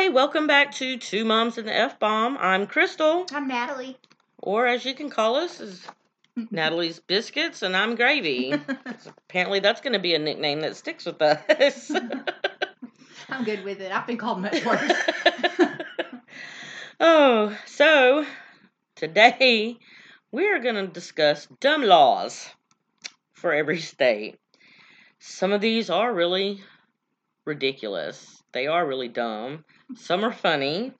Hi, welcome back to Two Moms and the F Bomb. I'm Crystal, I'm Natalie. or as you can call us, is Natalie's Biscuits, and I'm Gravy. Apparently, that's going to be a nickname that sticks with us. I'm good with it. I've been called much worse. oh, so today we're going to discuss dumb laws for every state. Some of these are really ridiculous. They are really dumb. Some are funny.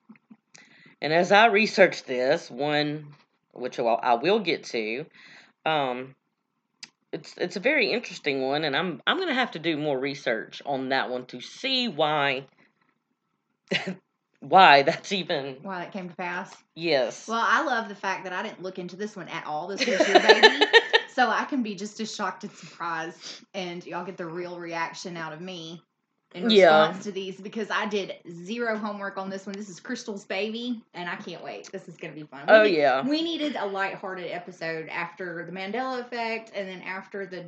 And as I researched this, one which I'll, get to, um, it's it's a very interesting one, and I'm I'm gonna have to do more research on that one to see why why that's even Why that came to pass. yes. Well, I love the fact that I didn't look into this one at all. This was your baby. so I can be just as shocked and surprised, and y'all get the real reaction out of me in Yeah. response to these because I did zero homework on this one. This is Crystal's baby, and I can't wait. This is going to be fun. We oh need- yeah. We needed a lighthearted episode after the Mandela effect and then after the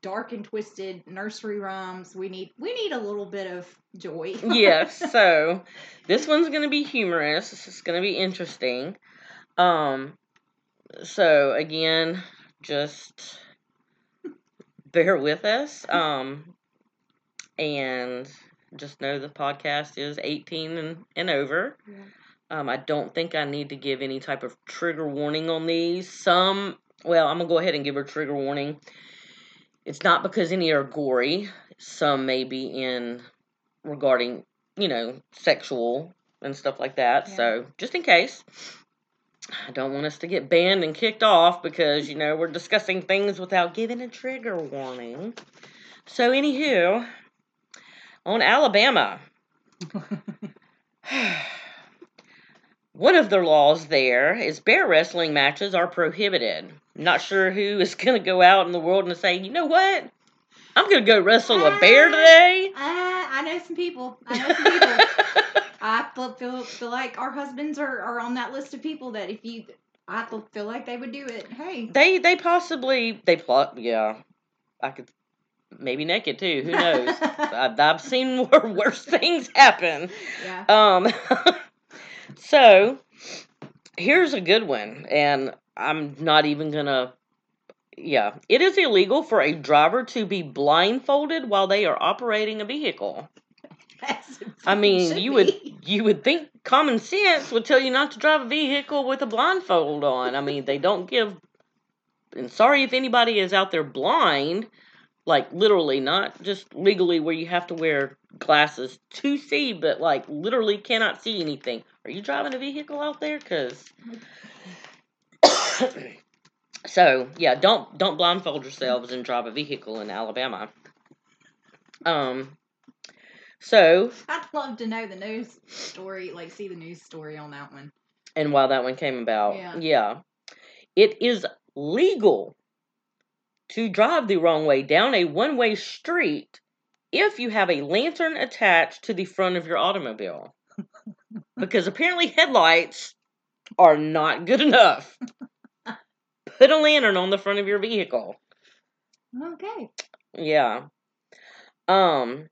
dark and twisted nursery rhymes. We need we need a little bit of joy. yes. So this one's gonna be humorous. This is gonna be interesting. Um. So again, just bear with us. Um. And just know the podcast is eighteen and and over. Yeah. Um, I don't think I need to give any type of trigger warning on these. Some, well, I'm gonna go ahead and give a trigger warning. It's not because any are gory. Some may be in regarding, you know, sexual and stuff like that. Yeah. So just in case, I don't want us to get banned and kicked off because you know we're discussing things without giving a trigger warning. So, anywho, on Alabama. One of their laws there is bear wrestling matches are prohibited. Not sure who is going to go out in the world and say, you know what? I'm going to go wrestle a bear today. Uh, I know some people. I know some people. I feel, feel feel like our husbands are, are on that list of people that if you, I feel, feel like they would do it. Hey, they they possibly they plot yeah. I could maybe naked too. Who knows? I've, I've seen wor- worse things happen. yeah. Um, so here's a good one, and I'm not even gonna. Yeah, it is illegal for a driver to be blindfolded while they are operating a vehicle. I mean, you would you would think common sense would tell you not to drive a vehicle with a blindfold on. I mean, they don't give. And sorry if anybody is out there blind, like literally, not just legally where you have to wear glasses to see, but like literally cannot see anything. Are you driving a vehicle out there? Cause. so yeah, don't don't blindfold yourselves and drive a vehicle in Alabama. Um. So I'd love to know the news story, like see the news story on that one. and why that one came about. Yeah. It is legal to drive the wrong way down a one way street if you have a lantern attached to the front of your automobile. because apparently headlights are not good enough. Put a lantern on the front of your vehicle. Okay. Yeah. Um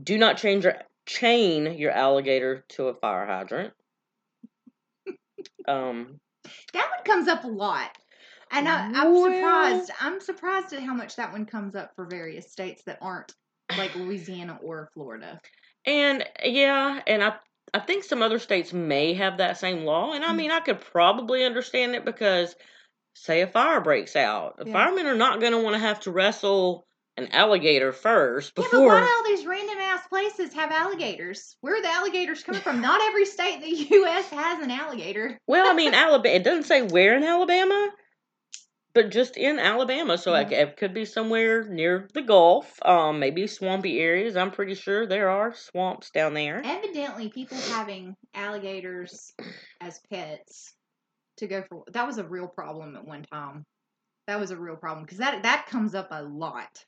do not change your chain your alligator to a fire hydrant. Um That one comes up a lot. And I, I'm Well- surprised. I'm surprised at how much that one comes up for various states that aren't like Louisiana or Florida. And yeah, and I I think some other states may have that same law, and I Mm. mean I could probably understand it because say a fire breaks out, the Yeah. firemen are not going to want to have to wrestle an alligator first Yeah, but why all these random ass places have alligators? Where are the alligators coming from? Not every state in the U.S. has an alligator. well, I mean Alabama. It doesn't say where in Alabama, but just in Alabama, so like, it could be somewhere near the Gulf, um, maybe swampy areas. I'm pretty sure there are swamps down there. Evidently, people having alligators as pets to go for that was a real problem at one time. That was a real problem because that that comes up a lot.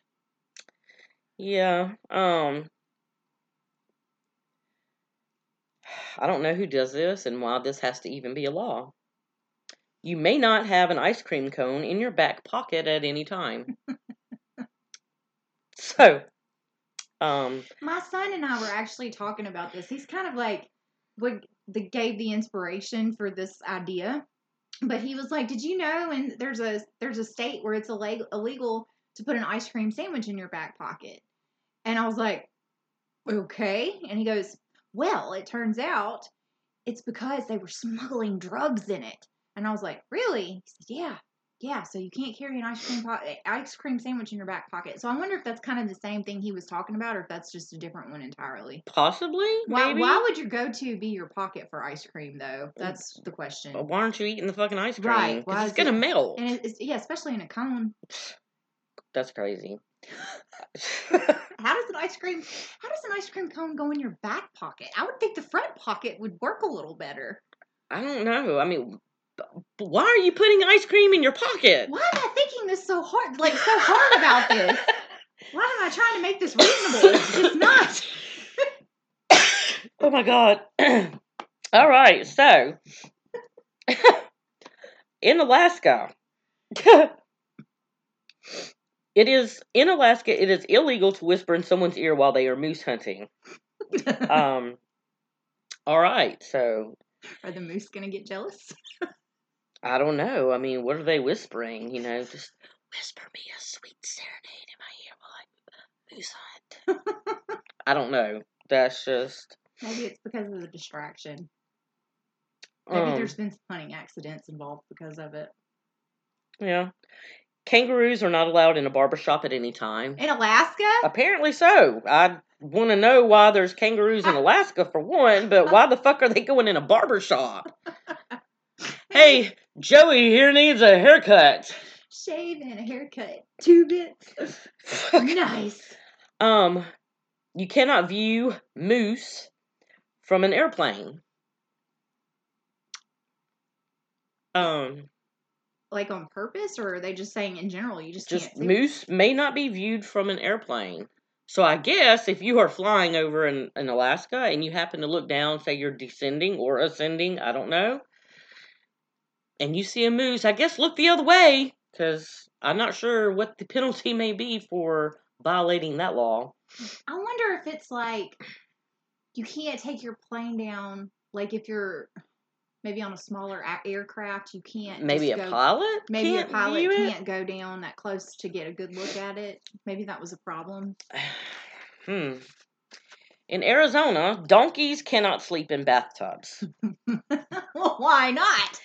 Yeah. Um I don't know who does this and why this has to even be a law. You may not have an ice cream cone in your back pocket at any time. so, Um, My son and I were actually talking about this. He's kind of like what the gave the inspiration for this idea. But he was like, "Did you know?" And there's a there's a state where it's illegal illegal to put an ice cream sandwich in your back pocket. And I was like, "Okay." And he goes, "Well, it turns out it's because they were smuggling drugs in it." And I was like, "Really?" He said, "Yeah." Yeah, so you can't carry an ice cream po- eh, ice cream sandwich in your back pocket. So I wonder if that's kind of the same thing he was talking about, or if that's just a different one entirely. possibly. Why, maybe. why would your go-to be your pocket for ice cream, though? Mm. That's the question. But why aren't you eating the fucking ice cream? Right, why it's gonna it- melt. And it's, yeah, especially in a cone. That's crazy. How does an ice cream? How does an ice cream cone go in your back pocket? I would think the front pocket would work a little better. I don't know. I mean, why are you putting ice cream in your pocket? Why am I thinking this so hard? Like so hard about this? Why am I trying to make this reasonable? It's not. oh my god. All right, so in Alaska, it is in Alaska. It is illegal to whisper in someone's ear while they are moose hunting. Um. All right, so Are the moose gonna get jealous? I don't know. I mean, what are they whispering? You know, just whisper me a sweet serenade in my ear while I moose hunt. I don't know. That's just. Maybe it's because of the distraction. Maybe um, there's been some hunting accidents involved because of it. Yeah. Kangaroos are not allowed in a barber shop at any time. In Alaska? Apparently so. I want to know why there's kangaroos in Alaska for one, but why the fuck are they going in a barber shop? Hey, Joey here needs a haircut. Shave and a haircut. Two bits. nice. um, you cannot view moose from an airplane. Um, Like on purpose, or are they just saying in general you just, just moose may not be viewed from an airplane. So I guess if you are flying over in, in Alaska and you happen to look down, say you're descending or ascending, I don't know, and you see a moose, I guess look the other way because I'm not sure what the penalty may be for violating that law. I wonder if it's like you can't take your plane down. Like if you're maybe on a smaller a- aircraft, you can't. Maybe a go, pilot. Maybe can't a pilot can't go down that close to get a good look at it. Maybe that was a problem. hmm. In Arizona, donkeys cannot sleep in bathtubs. well, why not?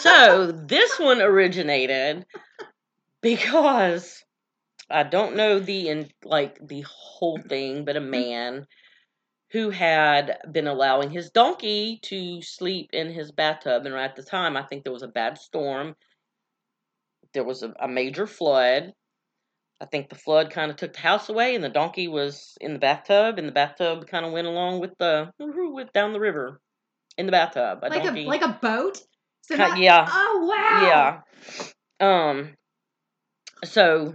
So this one originated because I don't know the in like the whole thing, but a man who had been allowing his donkey to sleep in his bathtub, and right at the time, I think there was a bad storm. There was a, a major flood. I think the flood kind of took the house away, and the donkey was in the bathtub, and the bathtub kind of went along with the with down the river in the bathtub. A like donkey, a like a boat. So not- yeah. Oh wow. Yeah. Um. So,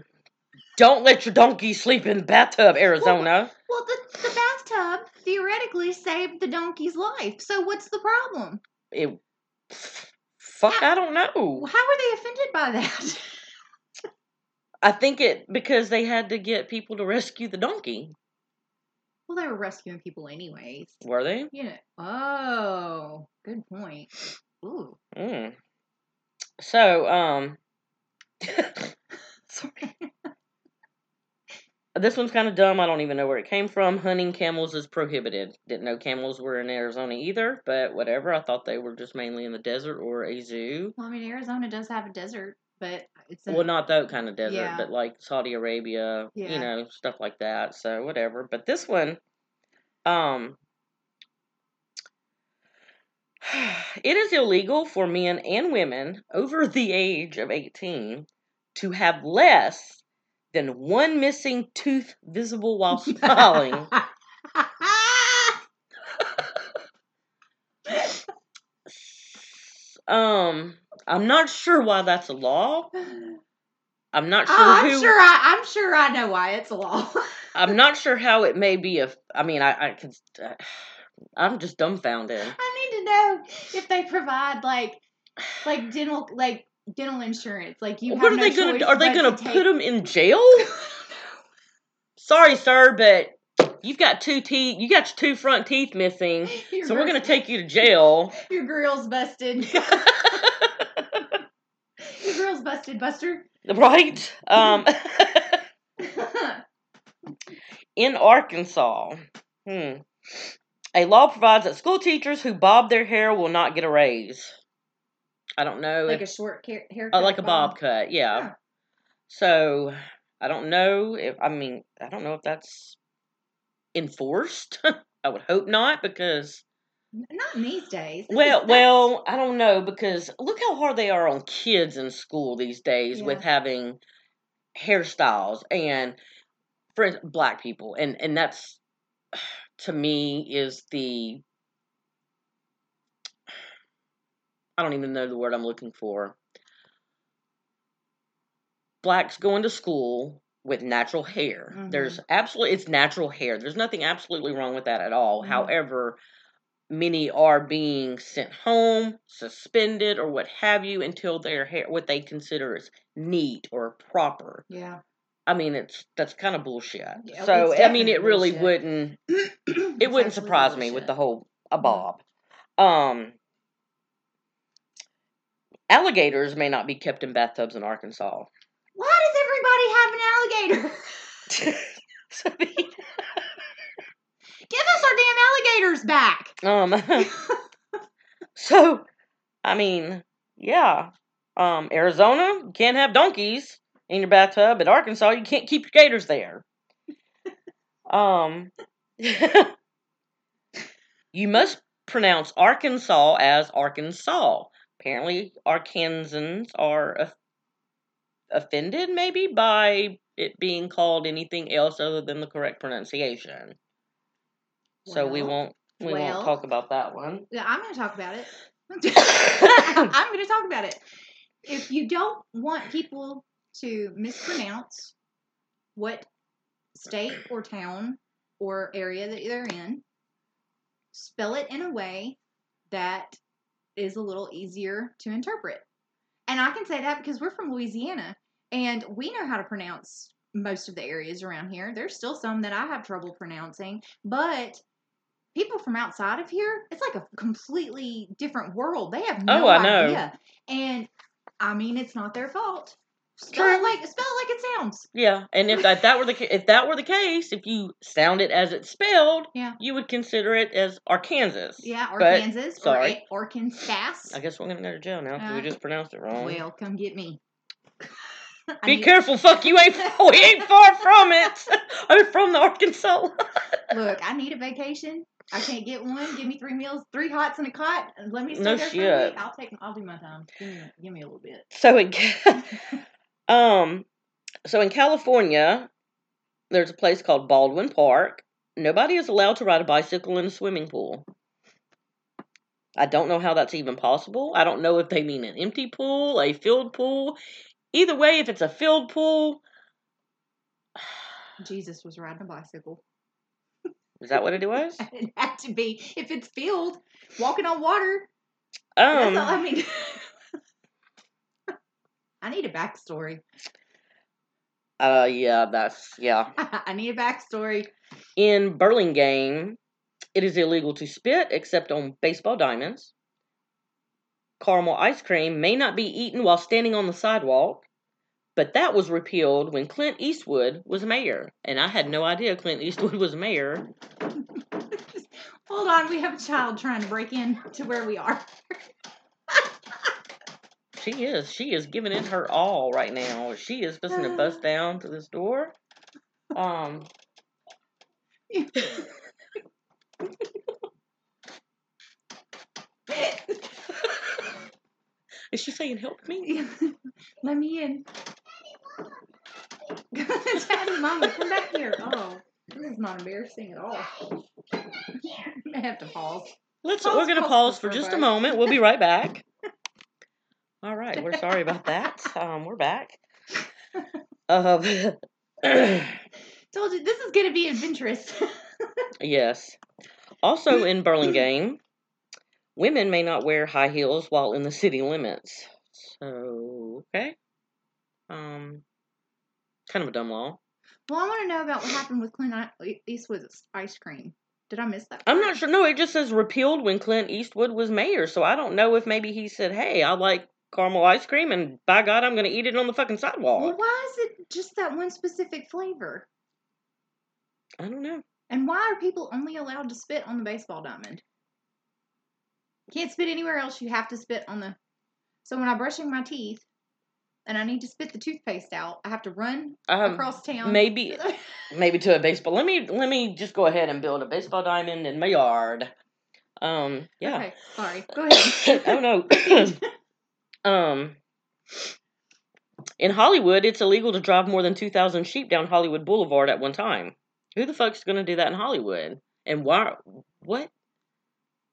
don't let your donkey sleep in the bathtub, Arizona. Well, the the bathtub theoretically saved the donkey's life. So what's the problem? It. Fuck, I don't know. How were they offended by that? I think it because they had to get people to rescue the donkey. well, they were rescuing people anyways. Were they? You know. Oh, good point. Ooh. Mm. So, um. Sorry. This one's kind of dumb. I don't even know where it came from. Hunting camels is prohibited. Didn't know camels were in Arizona either, but whatever. I thought they were just mainly in the desert or a zoo. Well, I mean, Arizona does have a desert, but it's a, Well, not that kind of desert, Yeah. but like Saudi Arabia, Yeah. you know, stuff like that. So whatever. But this one, um, it is illegal for men and women over the age of eighteen to have less than one missing tooth visible while smiling. um, I'm not sure why that's a law. I'm not sure Oh, I'm who. sure. I, I'm sure I know why it's a law. I'm not sure how it may be. If I mean, I, I can. Uh, I'm just dumbfounded. I need to know if they provide like, like dental, like dental insurance. Like you. what are no they gonna? choice do? Are they gonna put them in jail? Sorry, sir, but you've got two teeth, you got your two front teeth missing, Your so we're gonna take you to jail. Your grill's busted. Your grill's busted, Buster. right? Um, in Arkansas, hmm, a law provides that school teachers who bob their hair will not get a raise. I don't know like a short hair- haircut. uh, like a bob cut, yeah. Yeah. So I don't know if I mean I don't know if that's enforced. I would hope not because Not in these days. This well, is- well, I don't know because look how hard they are on kids in school these days with having hairstyles and for black people, and and that's to me is the I don't even know the word I'm looking for. Blacks going to school with natural hair. There's absolutely it's natural hair. There's nothing absolutely wrong with that at all. Mhm. However, many are being sent home, suspended, or what have you until their hair what they consider is neat or proper. yeah. I mean, it's that's kind of bullshit. Yeah, so I mean, it really bullshit. wouldn't it wouldn't surprise me with the whole a Mhm. bob. Um, alligators may not be kept in bathtubs in Arkansas. Why does everybody have an alligator? Give us our damn alligators back. um, so I mean, yeah. Um, Arizona can't have donkeys in your bathtub. At Arkansas, you can't keep your gators there. Um, you must pronounce Arkansas as Arkansas. Apparently, Arkansans are of- offended, maybe, by it being called anything else other than the correct pronunciation. So we won't we well. won't talk about that one. Yeah, I'm going to talk about it. I'm going to talk about it. If you don't want people to mispronounce what state or town or area that they're in, spell it in a way that is a little easier to interpret. And I can say that because we're from Louisiana and we know how to pronounce most of the areas around here. There's still some that I have trouble pronouncing, but people from outside of here, it's like a completely different world. They have oh, no Oh, I know. idea. And I mean, it's not their fault. Spell True. it like spell it like it sounds. Yeah, and if that, that were the if that were the case, if you sound it as it's spelled, Yeah. you would consider it as Arkansas. Yeah, or But- sorry. or Arkansas. I guess we're gonna go to jail now because we Uh, just pronounced it wrong. Well, come get me. Be careful, fuck you ain't we ain't far from it. I'm from the Arkansas. Look, I need a vacation. I can't get one. Give me three meals, three hots and a cot. and Let me stay No there for a shit. week. I'll take. I'll do my time. Give me, give me a little bit. So Ca- um, so in California, there's a place called Baldwin Park. Nobody is allowed to ride a bicycle in a swimming pool. I don't know how that's even possible. I don't know if they mean an empty pool, a filled pool. Either way, if it's a filled pool, Jesus was riding a bicycle. is that what it was? It had to be. If it's filled, walking on water. That's Um, all I mean. I need a backstory. uh, yeah, that's yeah. I need a backstory. In Burlingame, it is illegal to spit except on baseball diamonds. Caramel ice cream may not be eaten while standing on the sidewalk, but that was repealed when Clint Eastwood was mayor. And I had no idea Clint Eastwood was mayor. Hold on, we have a child trying to break in to where we are. She is. She is giving it her all right now. She is listening to bust down to this door. Um, is she saying help me? Let me in. Daddy, Mama, come back here. Oh, this is not embarrassing at all. I have to pause. Let's. Pause, we're gonna pause pause for for just a moment. We'll be right back. All right. We're sorry about that. Um, we're back. Uh, Told you this is gonna be adventurous. yes. Also in Burlingame, women may not wear high heels while in the city limits. So okay. Um, kind of a dumb law. Well, I want to know about what happened with Clint Eastwood's ice cream. Did I miss that? I'm not sure. No, it just says repealed when Clint Eastwood was mayor. So I don't know if maybe he said, "Hey, I like caramel ice cream, and by God, I'm going to eat it on the fucking sidewalk." Well, why is it just that one specific flavor? I don't know. And why are people only allowed to spit on the baseball diamond? Can't spit anywhere else. You have to spit on the. So when I'm brushing my teeth, and I need to spit the toothpaste out, I have to run Um, across town. maybe maybe to a baseball. Let me let me just go ahead and build a baseball diamond in my yard. Um, yeah. Okay, sorry. Go ahead. oh no. um, in Hollywood, it's illegal to drive more than two thousand sheep down Hollywood Boulevard at one time. Who the fuck's gonna do that in Hollywood? And why? What?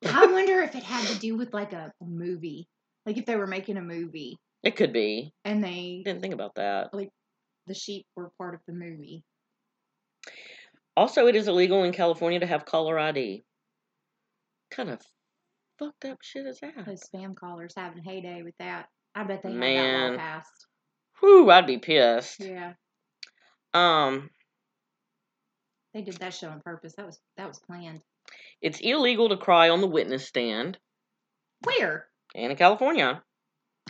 I wonder if it had to do with like a movie, like if they were making a movie It could be. and they Didn't think about that. Like the sheep were part of the movie. Also, it is illegal in California to have caller ID. kind of fucked up shit is that? Those spam callers having a heyday with that. I bet they have that Man. passed. Whew, I'd be pissed. Yeah, Um, they did that shit on purpose. That was that was planned. it's illegal to cry on the witness stand. Where? And in California.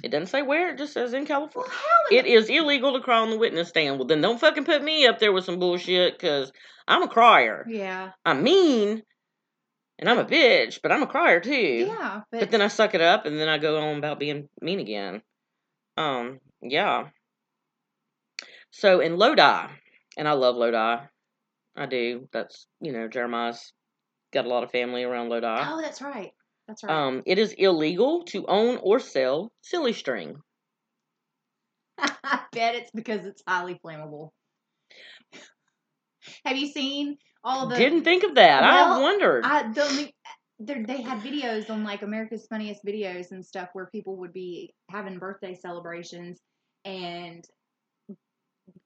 It doesn't say where, it just says in Well, California. how? It is illegal to cry on the witness stand. Well, then don't fucking put me up there with some bullshit, because I'm a crier. yeah, I'm mean, and I'm a bitch, but I'm a crier too. yeah, but, But then I suck it up, and then I go on about being mean again. Um, yeah. So in Lodi, and I love Lodi. I do. That's, you know, Jeremiah's got a lot of family around Lodi. oh, that's right. That's right. Um, it is illegal to own or sell silly string. I bet it's because it's highly flammable. Have you seen all the? Didn't think of that. I Well, wondered. I the only they had videos on like America's Funniest Videos and stuff where people would be having birthday celebrations and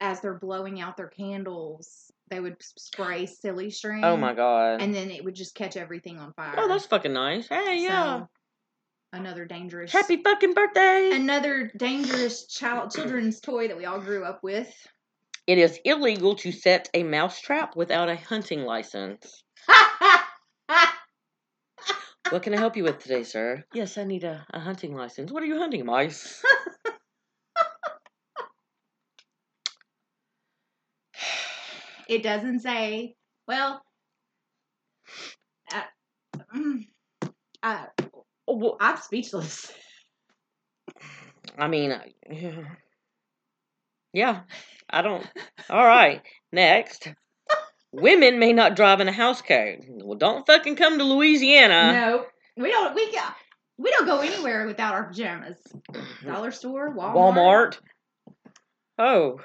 as they're blowing out their candles, they would spray silly string. oh my god. And then it would just catch everything on fire. oh, that's fucking nice. Hey, yeah. Another dangerous Happy fucking birthday. another dangerous child children's toy that we all grew up with. It is illegal to set a mousetrap without a hunting license. What can I help you with today, sir? Yes, I need a, a hunting license. What are you hunting, mice? it doesn't say. Well, uh, mm, uh, well, I'm speechless. I mean, I- yeah. Yeah, I don't. All right, next. Women may not drive in a house coat. Well, don't fucking come to Louisiana. no, we don't. We got. We don't go anywhere without our pajamas. Dollar store, Walmart. Walmart. Oh,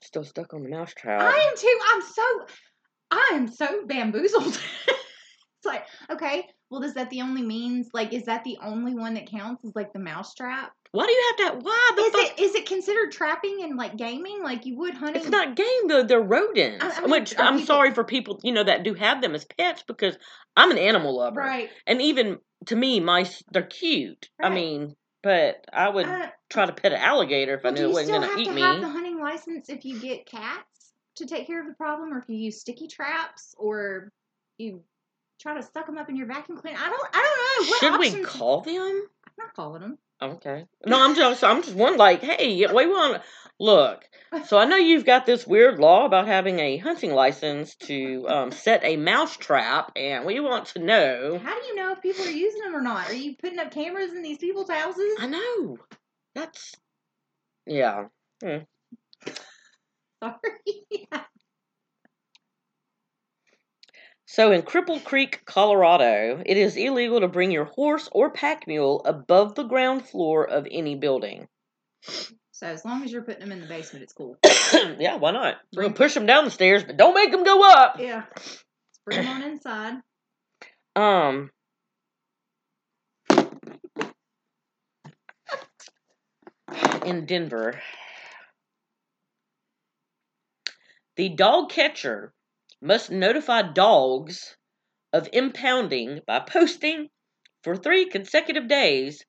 still stuck on the mousetrap. I am too. I'm so. I am so bamboozled. it's like, okay, well, is that the only means? Like, is that the only one that counts? Is like the mousetrap? Why do you have to? Why the Is fuck? it is it considered trapping and like gaming like you would hunting? It's not game though. They're rodents. I- I mean, which I'm people- sorry for people you know that do have them as pets because I'm an animal lover. right. And even to me, mice they're cute. I mean, but I would Uh, try to pet an alligator if well, I knew it wasn't going to eat to me. have the hunting license if you get cats to take care of the problem, or if you use sticky traps, or you try to suck them up in your vacuum cleaner? I don't. I don't know. What Should we call them? I'm not calling them. Okay. No, I'm just I'm just one like, hey, we want to look. So I know you've got this weird law about having a hunting license to um, set a mouse trap, and we want to know. How do you know if people are using them or not? Are you putting up cameras in these people's houses? I know. That's yeah. Sorry. So in Cripple Creek, Colorado, it is illegal to bring your horse or pack mule above the ground floor of any building. so as long as you're putting them in the basement, it's cool. yeah, why not? We're gonna push them down the stairs, but don't make them go up. Yeah. Let's bring them on inside. Um. In Denver, the dog catcher must notify dogs of impounding by posting for three consecutive days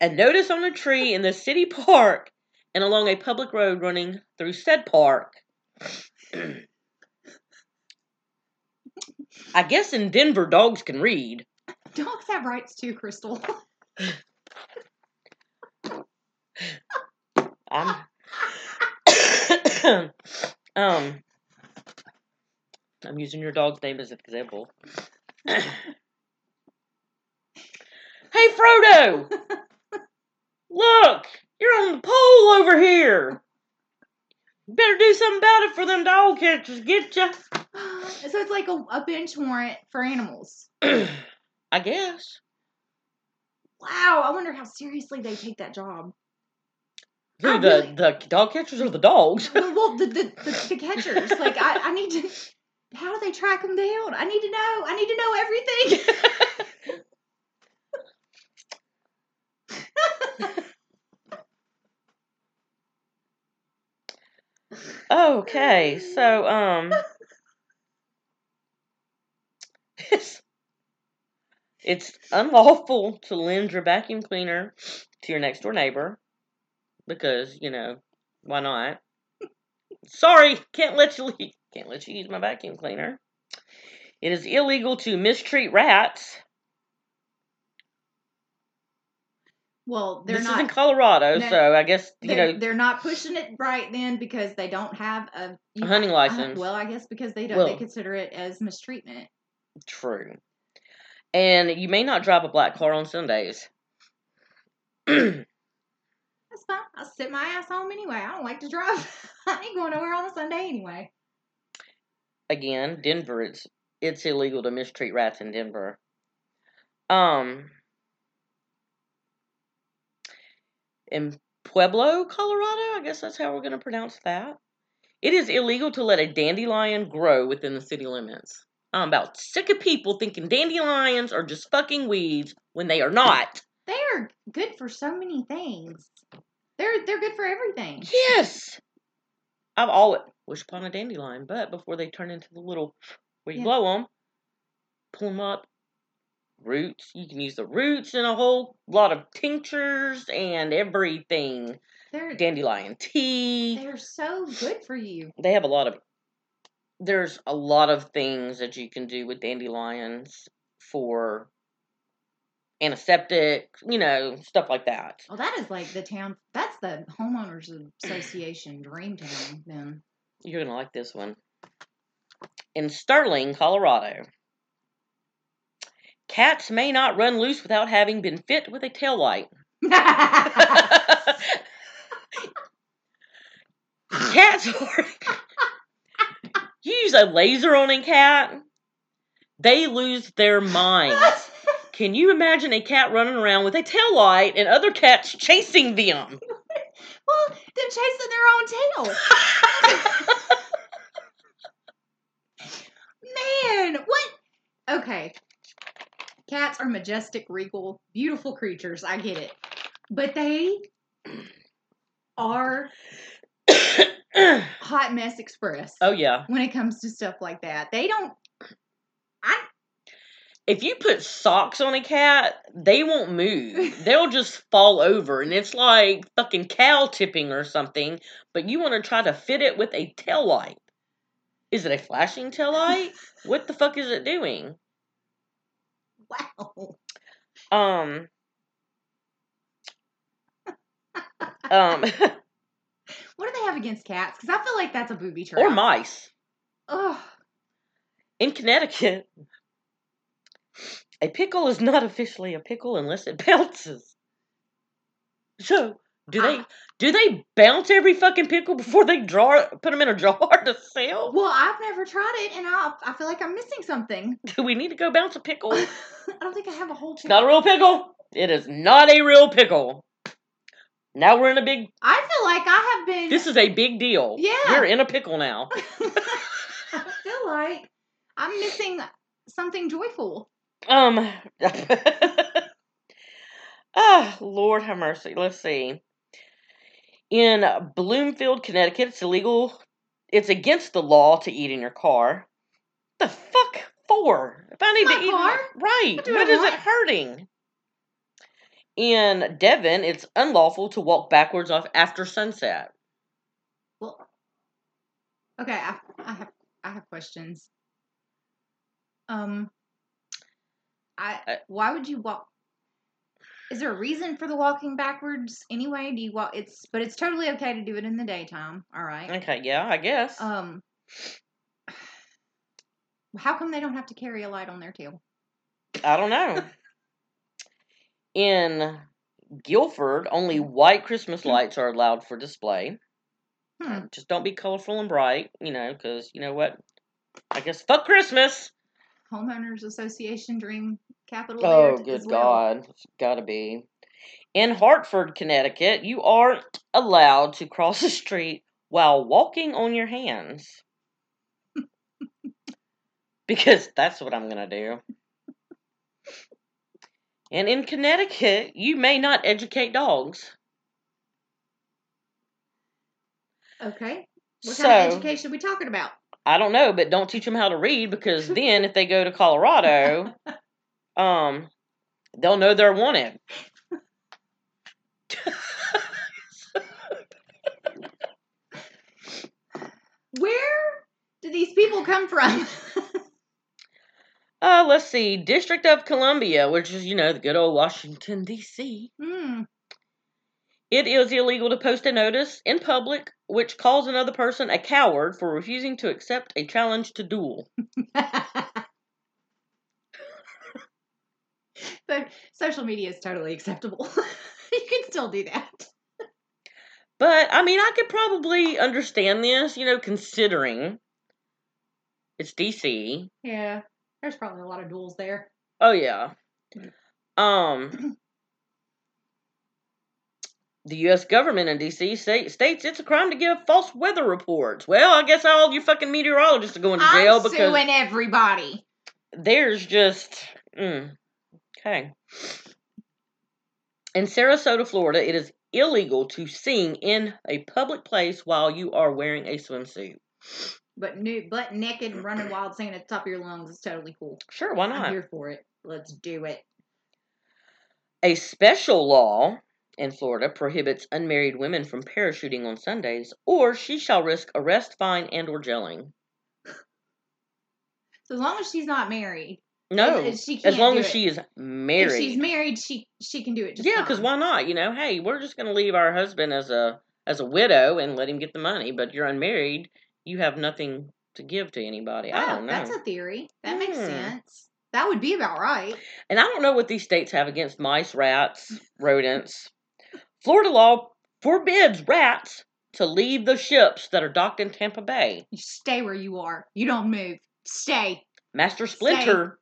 a notice on a tree in the city park and along a public road running through said park. I guess in Denver, dogs can read. Dogs have rights too, Crystal. I'm. um. I'm using your dog's name as an example. hey, Frodo! Look! You're on the pole over here! Better do something about it for them dog catchers get ya. so it's like a, a bench warrant for animals. I guess. Wow, I wonder how seriously they take that job. I the, really- the dog catchers or the dogs? well, well the, the, the, the catchers. Like, I, I need to. How do they track them down? I need to know. I need to know everything. Okay, so um it's, it's unlawful to lend your vacuum cleaner to your next door neighbor because, you know, why not? Sorry, can't let you le- can't let you use my vacuum cleaner. It is illegal to mistreat rats. Well, they're this not. is in Colorado, no, so I guess you they're, know they're not pushing it right then because they don't have a, a hunting uh, license. well, I guess because they don't. they consider it as mistreatment. True. And you may not drive a black car on Sundays. That's fine. I'll sit my ass home anyway. I don't like to drive. I ain't going nowhere on a Sunday anyway. Again, Denver, it's it's illegal to mistreat rats in Denver. Um, in Pueblo, Colorado, I guess that's how we're gonna pronounce that. It is illegal to let a dandelion grow within the city limits. I'm about sick of people thinking dandelions are just fucking weeds when they are not. They are good for so many things. They're they're good for everything. Yes. I've always wished upon a dandelion, but before they turn into the little where you Yeah. blow them, pull them up. Roots. You can use the roots in a whole lot of tinctures and everything. They're Dandelion tea. they're so good for you. They have a lot of. There's a lot of things that you can do with dandelions for antiseptic, you know, stuff like that. Well, that is like the town. That's the homeowners association dream town. Then You're gonna like this one. In Sterling, Colorado, cats may not run loose without having been fit with a tail light. Cats are. you use a laser on a cat, they lose their minds. Can you imagine a cat running around with a tail light and other cats chasing them? well, they're chasing their own tail. Man, what? Okay. Cats are majestic, regal, beautiful creatures. I get it. But they are hot mess express oh yeah. when it comes to stuff like that. They don't. I If you put socks on a cat, they won't move. They'll just fall over and it's like fucking cow tipping or something, but you want to try to fit it with a tail light. Is it a flashing tail light? what the fuck is it doing? wow. Um um What do they have against cats? Because I feel like that's a booby trap. or mice. Ugh. In Connecticut, a pickle is not officially a pickle unless it bounces. So, do they Ah. do they bounce every fucking pickle before they draw put them in a jar to sell? Well, I've never tried it, and I I feel like I'm missing something. Do we need to go bounce a pickle? I don't think I have a whole. not a real pickle. It is not a real pickle. Now we're in a big. I feel like I have been. This is a big deal. Yeah. we're in a pickle now. I feel like I'm missing something joyful. Um. ah, Lord have mercy. Let's see. In Bloomfield, Connecticut, it's illegal. It's against the law to eat in your car. The fuck for? If I need to eat, in car? right? What is it hurting? In Devon, it's unlawful to walk backwards off after sunset. Well, okay, I, I have I have questions. Um, I I- why would you walk? Is there a reason for the walking backwards anyway? Do you walk? It's but it's totally okay to do it in the daytime. All right. Okay, yeah, I guess. Um, how come they don't have to carry a light on their tail? I don't know. In Guilford, only white Christmas lights are allowed for display. Hmm. Just don't be colorful and bright, you know, because you know what? I guess fuck Christmas. Homeowners Association dream capital. Oh, good well. God. It's gotta be. In Hartford, Connecticut, you are allowed to cross the street while walking on your hands. because that's what I'm gonna do. And in Connecticut, you may not educate dogs. Okay. What so, kind of education are we talking about? I don't know, but don't teach them how to read because then if they go to Colorado, um, they'll know they're wanted. Where do these people come from? Uh, let's see, District of Columbia, which is, you know, the good old Washington, D.C. Hmm. It is illegal to post a notice in public which calls another person a coward for refusing to accept a challenge to duel. but social media is totally acceptable. you can still do that. But, I mean, I could probably understand this, you know, considering it's D.C. Yeah. There's probably a lot of duels there. Oh yeah. Um the US government in DC states it's a crime to give false weather reports. Well, I guess all you fucking meteorologists are going to jail I'm because suing everybody. there's just mm, okay. In Sarasota, Florida, it is illegal to sing in a public place while you are wearing a swimsuit. But nude, butt naked and running wild singing at the top of your lungs is totally cool. Sure, why I'm not? here for it. Let's do it. A special law in Florida prohibits unmarried women from parachuting on Sundays, or she shall risk arrest, fine, and or jailing. So as long as she's not married, No, as, she can't long as it. she is married. If she's married, she she can do it. Just yeah, because why not? You know, hey, we're just gonna leave our husband as a as a widow and let him get the money. But you're unmarried, you have nothing to give to anybody. I Oh, don't know, That's a theory. That makes Hmm. sense. That would be about right. and I don't know what these states have against mice, rats, rodents. Florida law forbids rats to leave the ships that are docked in Tampa Bay. You stay where you are. You don't move. Stay. Master Splinter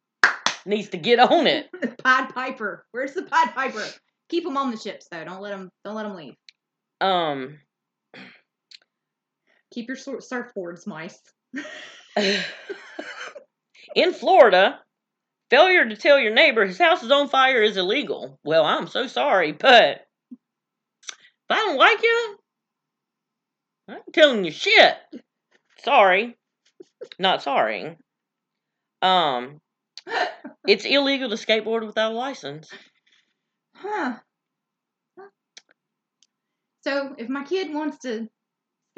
needs to get on it. Pied Piper. Where's the Pied Piper? Keep them on the ships though. Don't let them. Don't let them leave. Um, Keep your sur- surfboards, mice. in Florida, failure to tell your neighbor his house is on fire is illegal. Well, I'm so sorry, but if I don't like you, I'm telling you shit. Sorry. Not sorry. Um, it's illegal to skateboard without a license. Huh. So if my kid wants to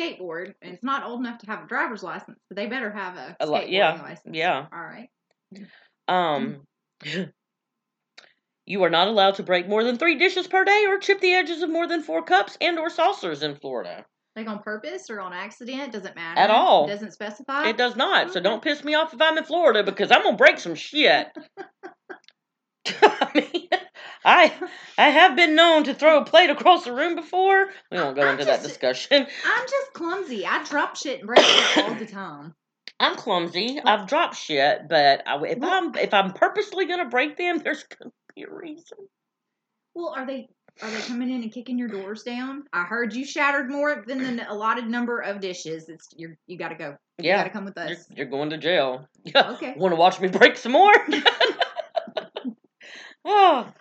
skateboard and it's not old enough to have a driver's license, they better have a, A li- skateboarding yeah, license. yeah. All right. Um, you are not allowed to break more than three dishes per day or chip the edges of more than four cups and or saucers in Florida. Like on purpose or on accident, doesn't matter. At all. It doesn't specify. It does not. So don't piss me off if I'm in Florida because I'm gonna break some shit. I mean, I I have been known to throw a plate across the room before. We won't go I'm into that discussion. I'm just clumsy. I drop shit and break it all the time. I'm clumsy. I've dropped shit, but I, if I'm if I'm purposely gonna break them, there's gonna be a reason. Well, are they are they coming in and kicking your doors down? I heard you shattered more than the allotted number of dishes. It's you're you got to go. You got to come with you're, us. you're going to jail. Yeah. Okay. Want to watch me break some more? oh,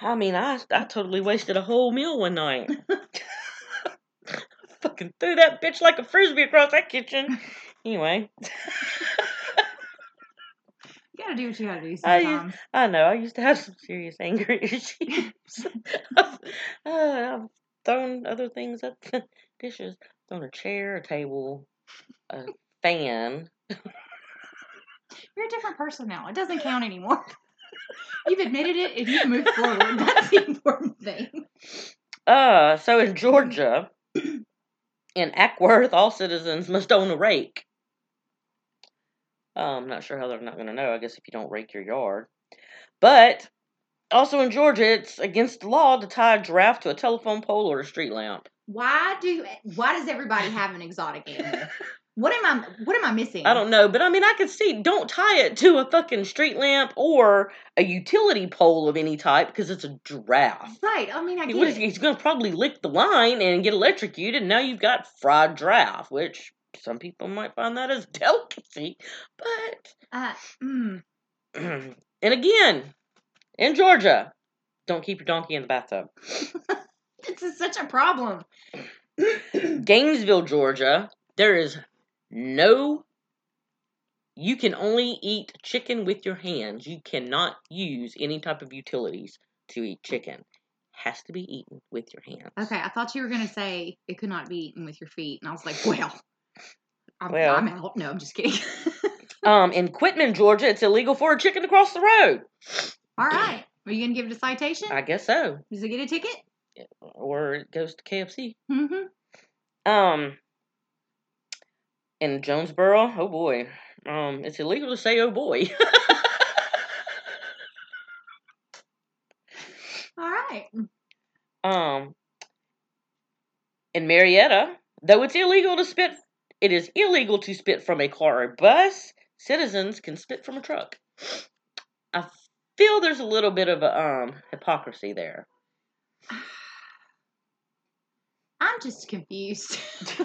I mean, I I totally wasted a whole meal one night. Fucking threw that bitch like a frisbee across that kitchen. Anyway, You got to do what you gotta do I used- I know. I used to have some serious anger issues. I've, uh, I've thrown other things at the dishes. Thrown a chair, a table, a fan. You're a different person now. It doesn't count anymore. You've admitted it and you've moved forward. That's the important thing. Uh, so in Georgia, in Acworth, all citizens must own a rake. I'm not sure how they're not going to know. I guess if you don't rake your yard. But also in Georgia, it's against the law to tie a giraffe to a telephone pole or a street lamp. Why do why does everybody have an exotic animal? What am I what am I missing? I don't know, but I mean, I could see. Don't tie it to a fucking street lamp or a utility pole of any type because it's a giraffe. Right. I mean I He was- he's going to probably lick the line and get electrocuted. And now you've got fried giraffe, which some people might find that as delicacy. But Uh, mm, and again, in Georgia, don't keep your donkey in the bathtub. this is such a problem. Gainesville, Georgia, there is no. You can only eat chicken with your hands. You cannot use any type of utilities to eat chicken. Has to be eaten with your hands. Okay, I thought you were gonna say it could not be eaten with your feet, and I was like, well, I'm, Well. I'm out. No, I'm just kidding. Um, in Quitman, Georgia, it's illegal for a chicken to cross the road. All right, are you gonna give it a citation? I guess so. Does it get a ticket? Or it goes to KFC. Mm-hmm. Um, in Jonesboro, oh boy, um, it's illegal to say oh boy. All right. um, in Marietta, though it's illegal to spit, it is illegal to spit from a car or bus. Citizens can spit from a truck. I feel there's a little bit of a um hypocrisy there. I'm just confused.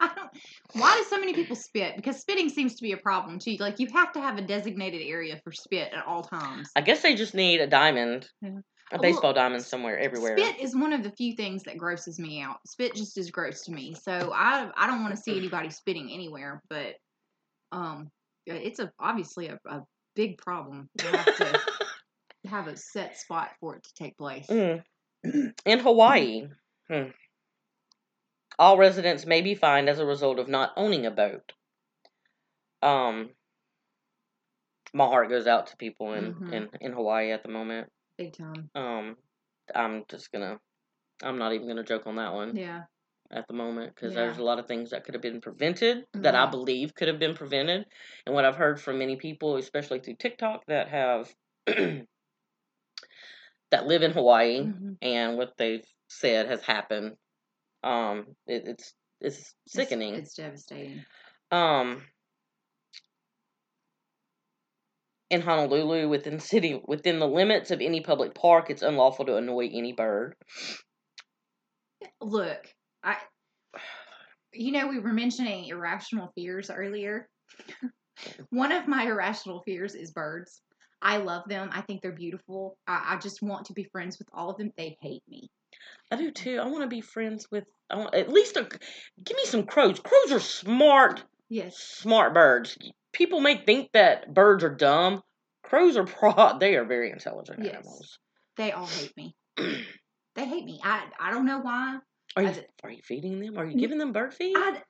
I don't. Why do so many people spit? Because spitting seems to be a problem too. Like you have to have a designated area for spit at all times. I guess they just need a diamond, Yeah. A Well, baseball diamond somewhere, everywhere. Spit is one of the few things that grosses me out. Spit just is gross to me. So I I don't want to see anybody spitting anywhere. But um, it's a obviously a, a big problem. You have to have a set spot for it to take place. Mm. In Hawaii, hmm, all residents may be fined as a result of not owning a boat. Um, my heart goes out to people in, Mhm. in, in Hawaii at the moment. Big time. Um, I'm just gonna, I'm not even gonna joke on that one Yeah. at the moment because Yeah. there's a lot of things that could have been prevented that I Mhm. believe could have been prevented, and what I've heard from many people, especially through TikTok, that have that live in Hawaii Mhm. and what they've said has happened. Um, it, it's it's It's- sickening. It's, devastating. um, in Honolulu, within city within the limits of any public park, it's unlawful to annoy any bird. Look, I. You know, we were mentioning irrational fears earlier. One of my irrational fears is birds. I love them. I think they're beautiful. I, I just want to be friends with all of them. They hate me. I do too. I want to be friends with. I want at least a, give me some crows. Crows are smart, Yes. smart birds. People may think that birds are dumb. Crows are pro. They are very intelligent Yes. animals. They all hate me. They hate me. I I don't know why. Are you are you feeding them? Are you giving them bird feed? I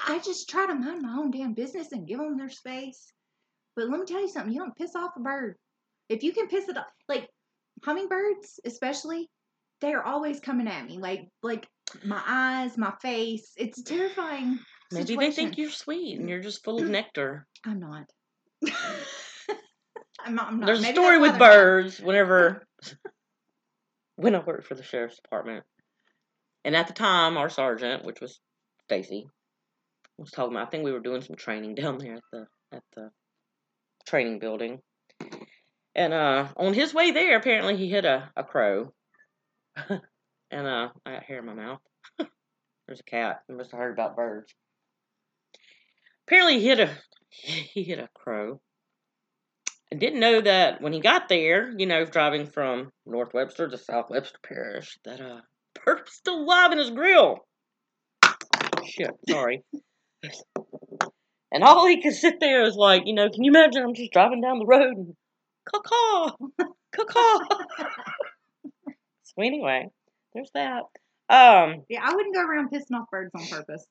I just try to mind my own damn business and give them their space. But let me tell you something. You don't piss off a bird. If you can piss it off, like hummingbirds, especially, they are always coming at me. Like like my eyes, my face. It's terrifying. Maybe they think you're sweet and you're just full of nectar. I'm not. I'm not. I'm not. There's a story with why they're not. birds whenever when I worked for the sheriff's department. And at the time our sergeant, which was Stacy, was talking about I think we were doing some training down there at the at the training building. And uh on his way there apparently he hit a, a crow. and uh I got hair in my mouth. There's a cat. You must have heard about birds. Apparently he hit a he hit a crow. I didn't know that when he got there, you know, driving from North Webster to South Webster Parish, that uh bird was still alive in his grill. Shit, sorry. And all he could sit there is like, you know, can you imagine I'm just driving down the road and caw caw so anyway, there's that. Um, Yeah, I wouldn't go around pissing off birds on purpose.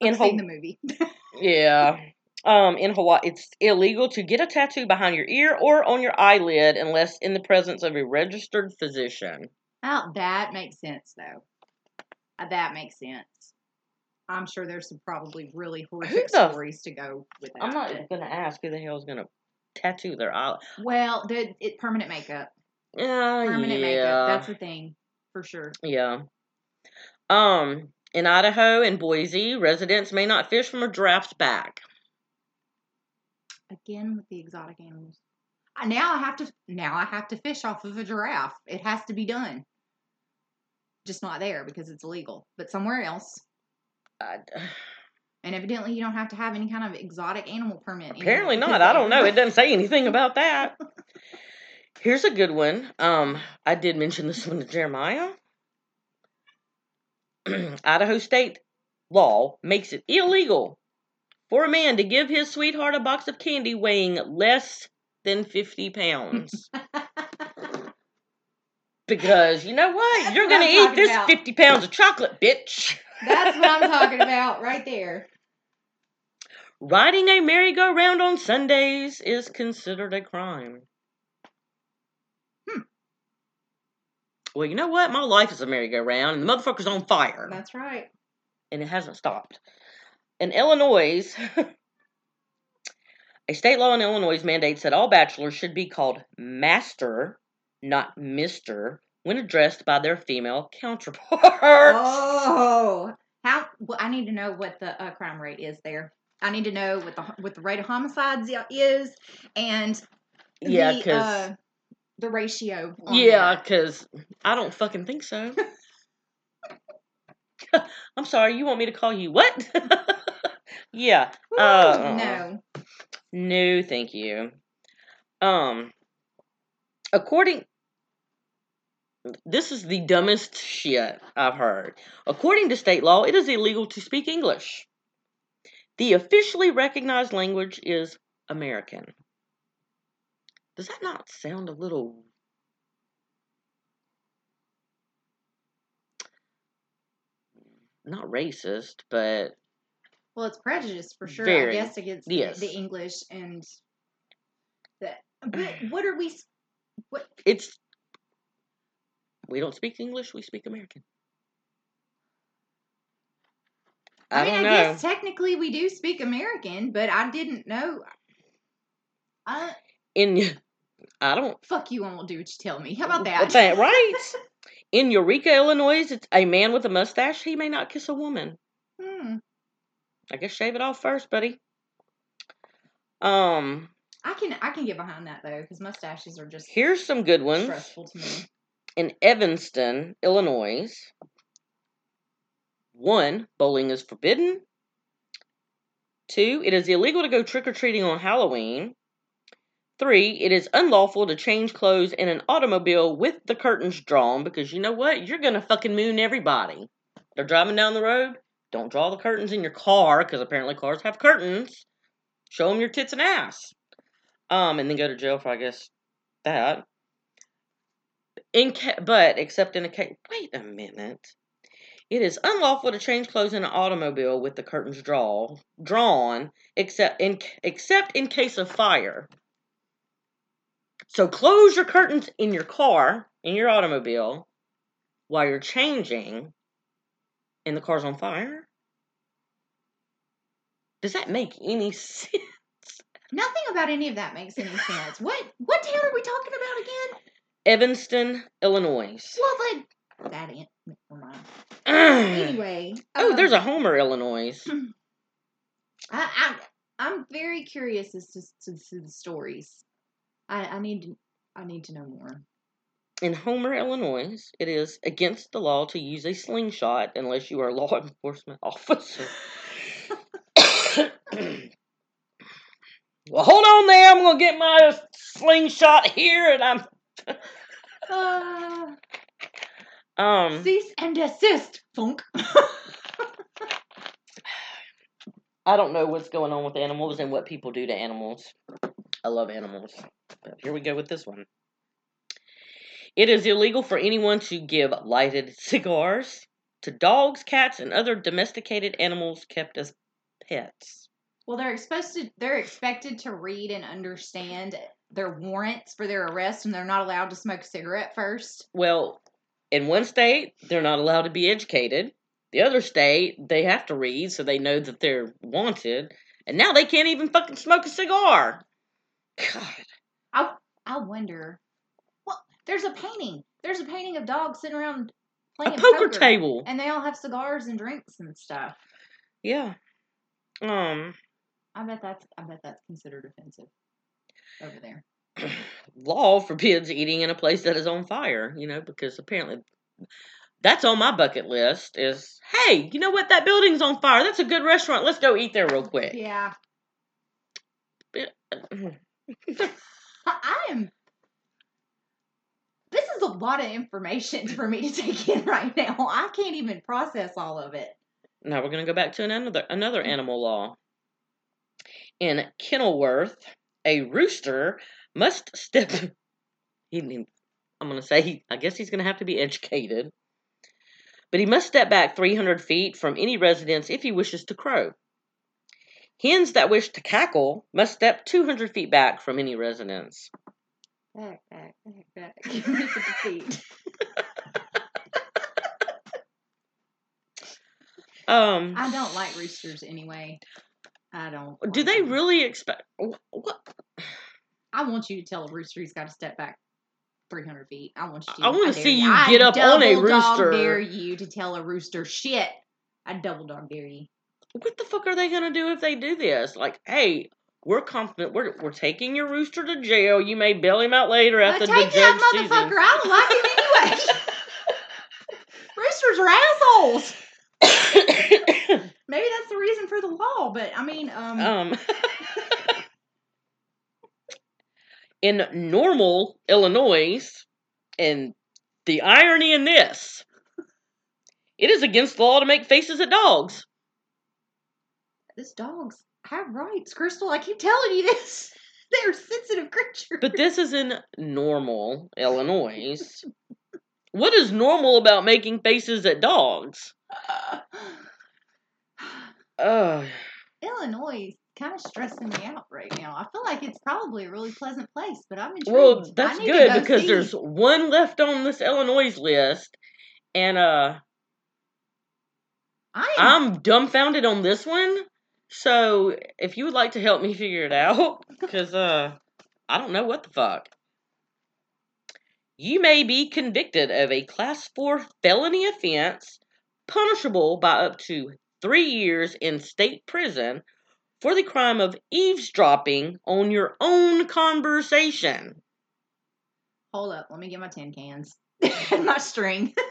In I've seen the movie. yeah. Um, in Hawaii, it's illegal to get a tattoo behind your ear or on your eyelid unless in the presence of a registered physician. Oh, that makes sense though. Uh, That makes sense. I'm sure there's some probably really horrific the- stories to go with that. I'm not gonna ask who the hell is gonna tattoo their eye. Well, the it permanent makeup. Uh, Permanent yeah. makeup. That's the thing for sure. Yeah. Um, in Idaho and Boise, residents may not fish from a giraffe's back. Again with the exotic animals. Now I have to now I have to fish off of a giraffe. It has to be done. Just not there because it's illegal, but somewhere else. I, And evidently, you don't have to have any kind of exotic animal permit. apparently not. I don't know. It doesn't say anything about that. Here's a good one. Um, I did mention this one to Jeremiah. Idaho state law makes it illegal for a man to give his sweetheart a box of candy weighing less than 50 pounds. because you know what? That's You're going to eat this about. 50 pounds of chocolate, bitch. That's what I'm talking about right there. Riding a merry-go-round on Sundays is considered a crime. Well, you know what? My life is a merry-go-round, and the motherfucker's on fire, That's right. and it hasn't stopped. In Illinois, a state law in Illinois mandates that all bachelors should be called master, not mister, when addressed by their female counterparts. Oh, how? Well, I need to know what the uh, crime rate is there. I need to know what the what the rate of homicides is, and yeah, because uh, the ratio. Yeah, because I don't fucking think so. I'm sorry, you want me to call you what? yeah. Woo, Uh, no. No, thank you. Um according this is the dumbest shit I've heard. According to state law, it is illegal to speak English. The officially recognized language is American. Does that not sound a little not racist, but Well, it's prejudice for sure. Very. I guess against the- Yes. the, English and the. But what are we? What? it's we don't speak English, we speak American. I, mean, don't I know. guess technically we do speak American, but I didn't know. I In I don't fuck you, and we'll do what you tell me. How about that? That, right? In Eureka, Illinois, it's a man with a mustache, he may not kiss a woman. Hmm. I guess shave it off first, buddy. Um, I can I can get behind that though, because mustaches are just here's some good ones. stressful to me. In Evanston, Illinois, one, bowling is forbidden. Two, it is illegal to go trick or treating on Halloween. Three, it is unlawful to change clothes in an automobile with the curtains drawn because you know what? You're gonna fucking moon everybody. They're driving down the road. Don't draw the curtains in your car because apparently cars have curtains. Show them your tits and ass. Um, and then go to jail for I guess that. In ca- but except in a case. Wait a minute. It is unlawful to change clothes in an automobile with the curtains draw drawn, except in except in case of fire. So close your curtains in your car, in your automobile, while you're changing, and the car's on fire. Does that make any sense? Nothing about any of that makes any sense. What what town are we talking about again? Evanston, Illinois. Well, like that ain't. Never mind. oh, Anyway. Oh there's um, a Homer, Illinois. I, I I'm very curious as to, to, to the stories. I I need to I need to know more. In Homer, Illinois, it is against the law to use a slingshot unless you are a law enforcement officer. well, hold on there. I'm going to get my slingshot here and I'm Uh, um cease and desist, funk. I don't know what's going on with animals and what people do to animals. I love animals. But here we go with this one. It is illegal for anyone to give lighted cigars to dogs, cats, and other domesticated animals kept as pets. Well, they're supposed to. They're expected to read and understand their warrants for their arrest, and they're not allowed to smoke a cigarette first. Well, in one state, they're not allowed to be educated. The other state, they have to read so they know that they're wanted. And now they can't even fucking smoke a cigar. God. I I wonder. Well, there's a painting. There's a painting of dogs sitting around playing a poker, table. and they all have cigars and drinks and stuff. Yeah. Um. I bet that's. I bet that's considered offensive over there. law forbids eating in a place that is on fire. You know, because apparently that's on my bucket list. Is hey, you know what? That building's on fire. That's a good restaurant. Let's go eat there real quick. Yeah. I am. This is a lot of information for me to take in right now. I can't even process all of it. Now we're going to go back to another another mm. animal law. In Kenilworth, a rooster must step. He, he- I'm going to say, he, I guess he's going to have to be educated, but he must step back 300 feet from any residence if he wishes to crow. Hens that wish to cackle must step 200 feet back from any residence. Back, back, back, back. Give me the defeat. Um, I don't like roosters anyway. I don't. do they them. really expect? What? I want you to tell a rooster he's got to step back 300 feet. I want you to. I wanna see you I get up on a rooster. dare you to tell a rooster shit. I double dog dare you. What the fuck are they gonna do if they do this? Like, hey, we're confident. We're we're taking your rooster to jail. You may bail him out later after take the that judge sees motherfucker. him. I don't like him anyway. Roosters are assholes. Maybe that's the reason for the law, but I mean, um, um, in normal Illinois, and the irony in this, it is against the law to make faces at dogs. This dogs have rights, Crystal. I keep telling you this. They're sensitive creatures. But this is in normal Illinois. What is normal about making faces at dogs? Ugh. Illinois kind of stressing me out right now. I feel like it's probably a really pleasant place, but I'm intrigued. Well, that's good go because see. there's one left on this Illinois list, and uh, I am. I'm dumbfounded on this one. So if you would like to help me figure it out, because uh, I don't know what the fuck. You may be convicted of a class four felony offense, punishable by up to three years in state prison for the crime of eavesdropping on your own conversation. Hold up, let me get my tin cans and my string.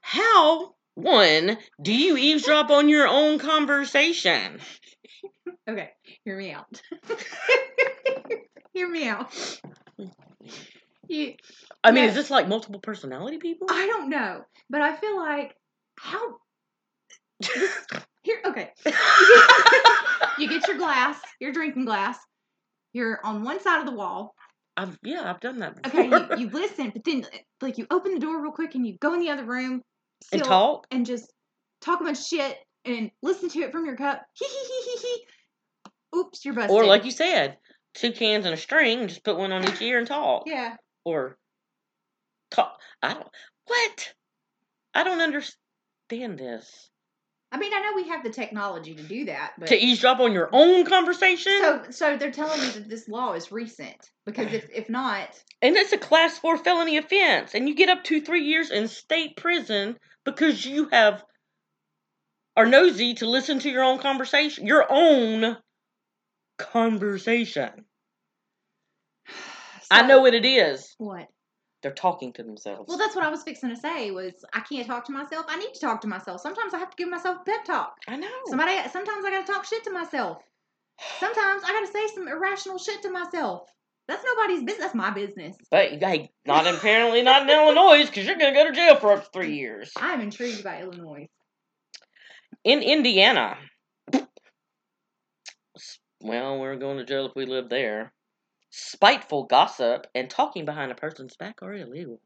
How, one, do you eavesdrop on your own conversation? Okay, hear me out. hear me out. You, I mean, Yeah. is this like multiple personality people? I don't know, but I feel like how. Here, okay. You get your glass, your drinking glass. You're on one side of the wall. I've, yeah, I've done that before. Okay, you, you listen, but then like you open the door real quick and you go in the other room and talk. and just talk about shit and listen to it from your cup. Hee hee hee hee hee. Oops, you're busted. Or like you said, two cans and a string, just put one on each ear and talk. yeah, Or talk. I don't. What? I don't understand this. I mean I know we have the technology to do that, but To eavesdrop on your own conversation? so so they're telling me that this law is recent because if if not, and it's a class four felony offense, and you get up to three years in state prison because you have are nosy to listen to your own conversation, your own conversation. I know what it is. what. They're talking to themselves. Well, that's what I was fixing to say. Was I can't talk to myself. I need to talk to myself. Sometimes I have to give myself a pep talk. I know. Somebody. Sometimes I got to talk shit to myself. Sometimes I got to say some irrational shit to myself. That's nobody's business. That's my business. But hey, not apparently not in Illinois because you're gonna go to jail for up to three years. I am intrigued by Illinois. In Indiana. Well, we're going to jail if we live there. Spiteful gossip and talking behind a person's back are illegal.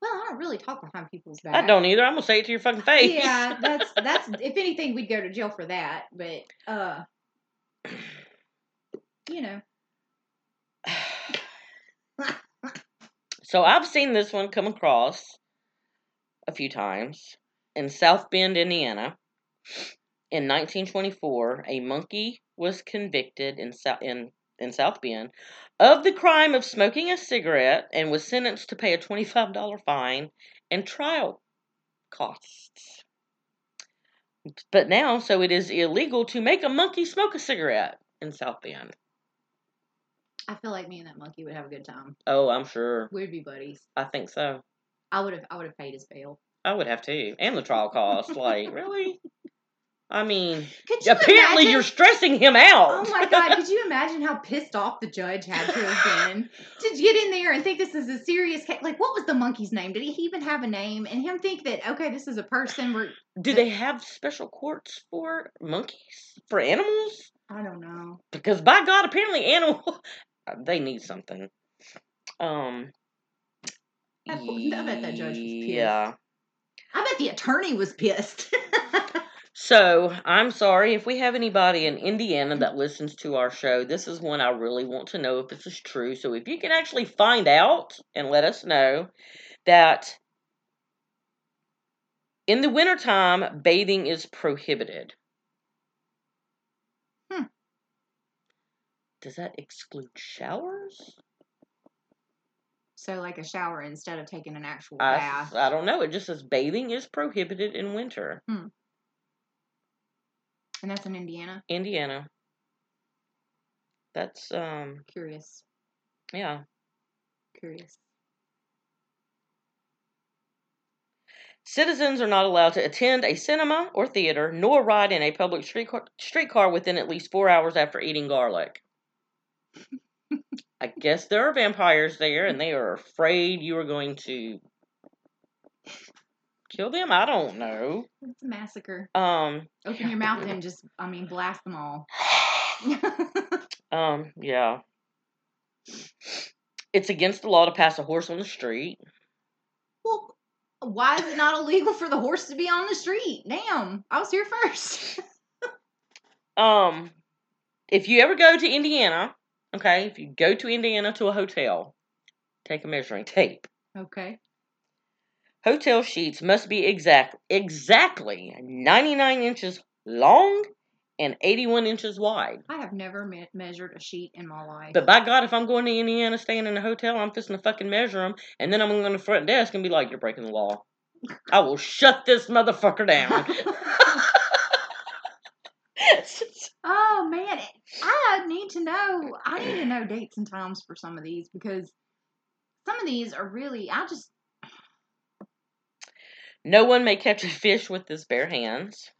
Well, I don't really talk behind people's back. I don't either. I'm gonna say it to your fucking face. Yeah, that's that's if anything, we'd go to jail for that. But uh, you know, so I've seen this one come across a few times in South Bend, Indiana. In 1924, a monkey was convicted in South in in South Bend of the crime of smoking a cigarette and was sentenced to pay a $25 fine and trial costs. But now, so it is illegal to make a monkey smoke a cigarette in South Bend. I feel like me and that monkey would have a good time. Oh, I'm sure. We'd be buddies. I think so. I would have. I would have paid his bail. I would have too. And the trial cost. like, really? I mean, you apparently imagine? you're stressing him out. Oh my god! Could you imagine how pissed off the judge had to have been to get in there and think this is a serious case? Like, what was the monkey's name? Did he even have a name? And him think that okay, this is a person. We're Do they have special courts for monkeys? For animals? I don't know. Because by God, apparently animal they need something. Um I I bet that judge was pissed. Yeah. I bet the attorney was pissed. So I'm sorry if we have anybody in Indiana that listens to our show. This is one I really want to know if this is true. So if you can actually find out and let us know that in the wintertime bathing is prohibited. Hmm. Does that exclude showers? so, like a shower instead of taking an actual bath. I don't know. It just says bathing is prohibited in winter. And that's in Indiana. Indiana. That's um Curious. yeah. Curious. Citizens are not allowed to attend a cinema or theater, nor ride in a public streetcar, streetcar within at least four hours after eating garlic. I guess there are vampires there, and they are afraid you are going to kill them. I don't know. It's a massacre. Um, Open your mouth and just, I mean, blast them all. um, yeah. It's against the law to pass a horse on the street. well, why is it not illegal for the horse to be on the street? Damn, I was here first. Um, if you ever go to Indiana, okay, if you go to Indiana to a hotel, take a measuring tape. okay. Hotel sheets must be exact exactly 99 inches long and 81 inches wide. I have never me- measured a sheet in my life. But by God, if I'm going to Indiana, staying in a hotel, I'm fixing to fucking measure them, and then I'm going to the front desk and be like, "You're breaking the law. I will shut this motherfucker down." oh man, I need to know. I need to know dates and times for some of these because some of these are really. I just no one may catch a fish with his bare hands.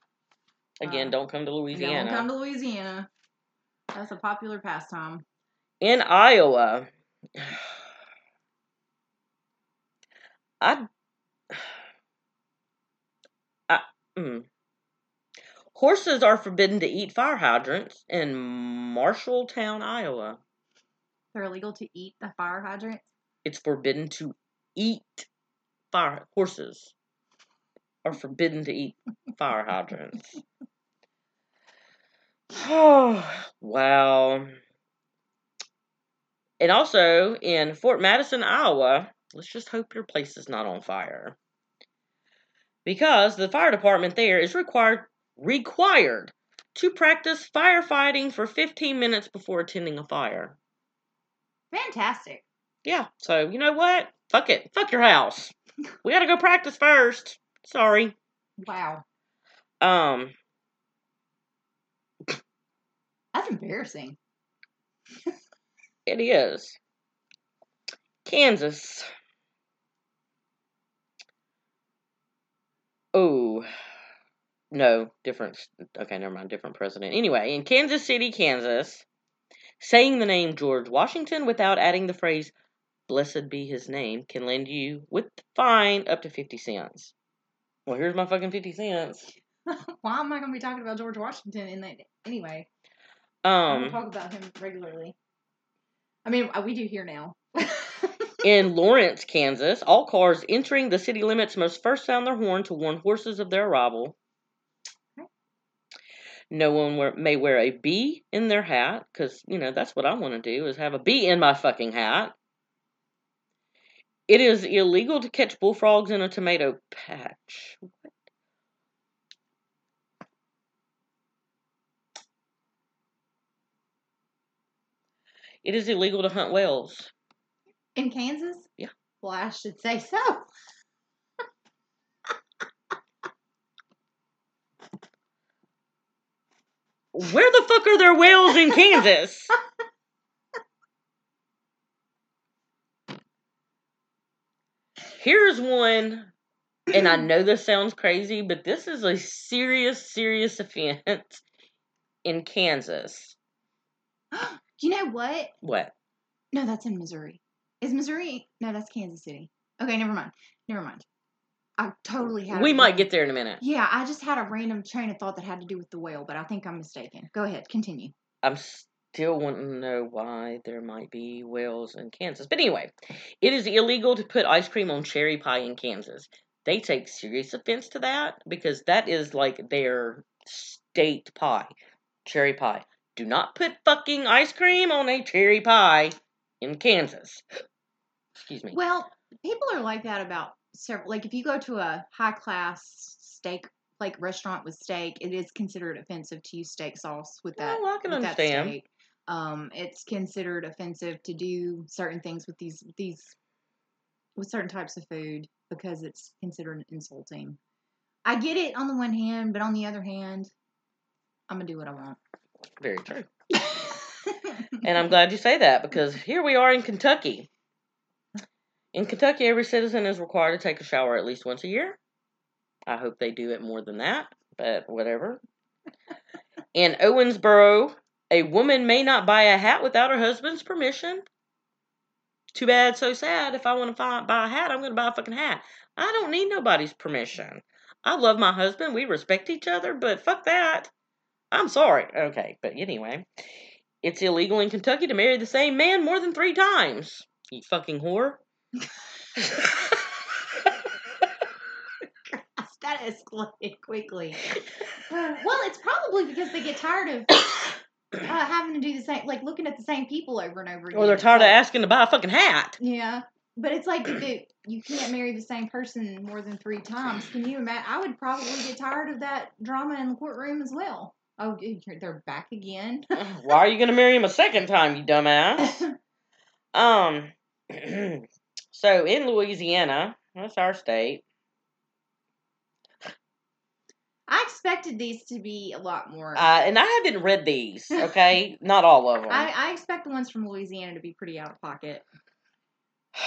Again, don't come to Louisiana. don't come to Louisiana. That's a popular pastime. in Iowa, I, I mm. horses are forbidden to eat fire hydrants in Marshalltown, Iowa. They're illegal to eat the fire hydrants. It's forbidden to eat fire horses are forbidden to eat fire hydrants. Oh, wow. And also in Fort Madison, Iowa, let's just hope your place is not on fire. Because the fire department there is required required to practice firefighting for 15 minutes before attending a fire. Fantastic. Yeah, so you know what? Fuck it. Fuck your house. We gotta go practice first. Sorry. Wow. Um, That's embarrassing. it is. Kansas. Oh, no, different. Okay, never mind. Different president. Anyway, in Kansas City, Kansas, saying the name George Washington without adding the phrase "Blessed be his name" can land you with fine up to fifty cents. Well, here's my fucking fifty cents. Why am I going to be talking about George Washington in that anyway? Um, talk about him regularly. I mean, uh, we do here now. in Lawrence, Kansas, all cars entering the city limits must first sound their horn to warn horses of their arrival. Okay. No one wear, may wear a bee in their hat, because, you know, that's what I want to do, is have a bee in my fucking hat. It is illegal to catch bullfrogs in a tomato patch. It is illegal to hunt whales. in Kansas? Yeah. Well, I should say so. Where the fuck are there whales in Kansas? Here's one, and I know this sounds crazy, but this is a serious, serious offense in Kansas. you know what? What? No, that's in Missouri. Is Missouri? No, that's Kansas City. Okay, never mind. Never mind. I totally had. We might get there in a minute. Yeah, I just had a random train of thought that had to do with the whale, but I think I'm mistaken. Go ahead, continue. I'm still wanting to know why there might be whales in Kansas. But anyway, it is illegal to put ice cream on cherry pie in Kansas. They take serious offense to that because that is like their state pie. Cherry pie. Do not put fucking ice cream on a cherry pie in Kansas. Excuse me. Well, people are like that about several. Like if you go to a high class steak like restaurant with steak, it is considered offensive to use steak sauce with that. Well, I can with that understand. steak. Um, it's considered offensive to do certain things with these these with certain types of food because it's considered insulting. I get it on the one hand, but on the other hand, I'm gonna do what I want. Very true. And I'm glad you say that because here we are in Kentucky. In Kentucky, every citizen is required to take a shower at least once a year. I hope they do it more than that, but whatever. In Owensboro, a woman may not buy a hat without her husband's permission. Too bad, so sad. If I want to buy, a hat, I'm going to buy a fucking hat. I don't need nobody's permission. I love my husband. We respect each other, but fuck that. I'm sorry. Okay, but anyway. It's illegal in Kentucky to marry the same man more than three times. You fucking whore. that escalated quickly. Um, well, it's probably because they get tired of having to do the same, like looking at the same people over and over again. or they're tired of asking to buy a fucking hat. Yeah, but it's like if it, you can't marry the same person more than three times. Can you imagine? I would probably get tired of that drama in the courtroom as well. Oh, they're back again. Why are you going to marry him a second time, you dumbass? Um, so in Louisiana, that's our state. I expected these to be a lot more. Uh, and I haven't read these, okay? Not all of them. I, I expect the ones from Louisiana to be pretty out of pocket.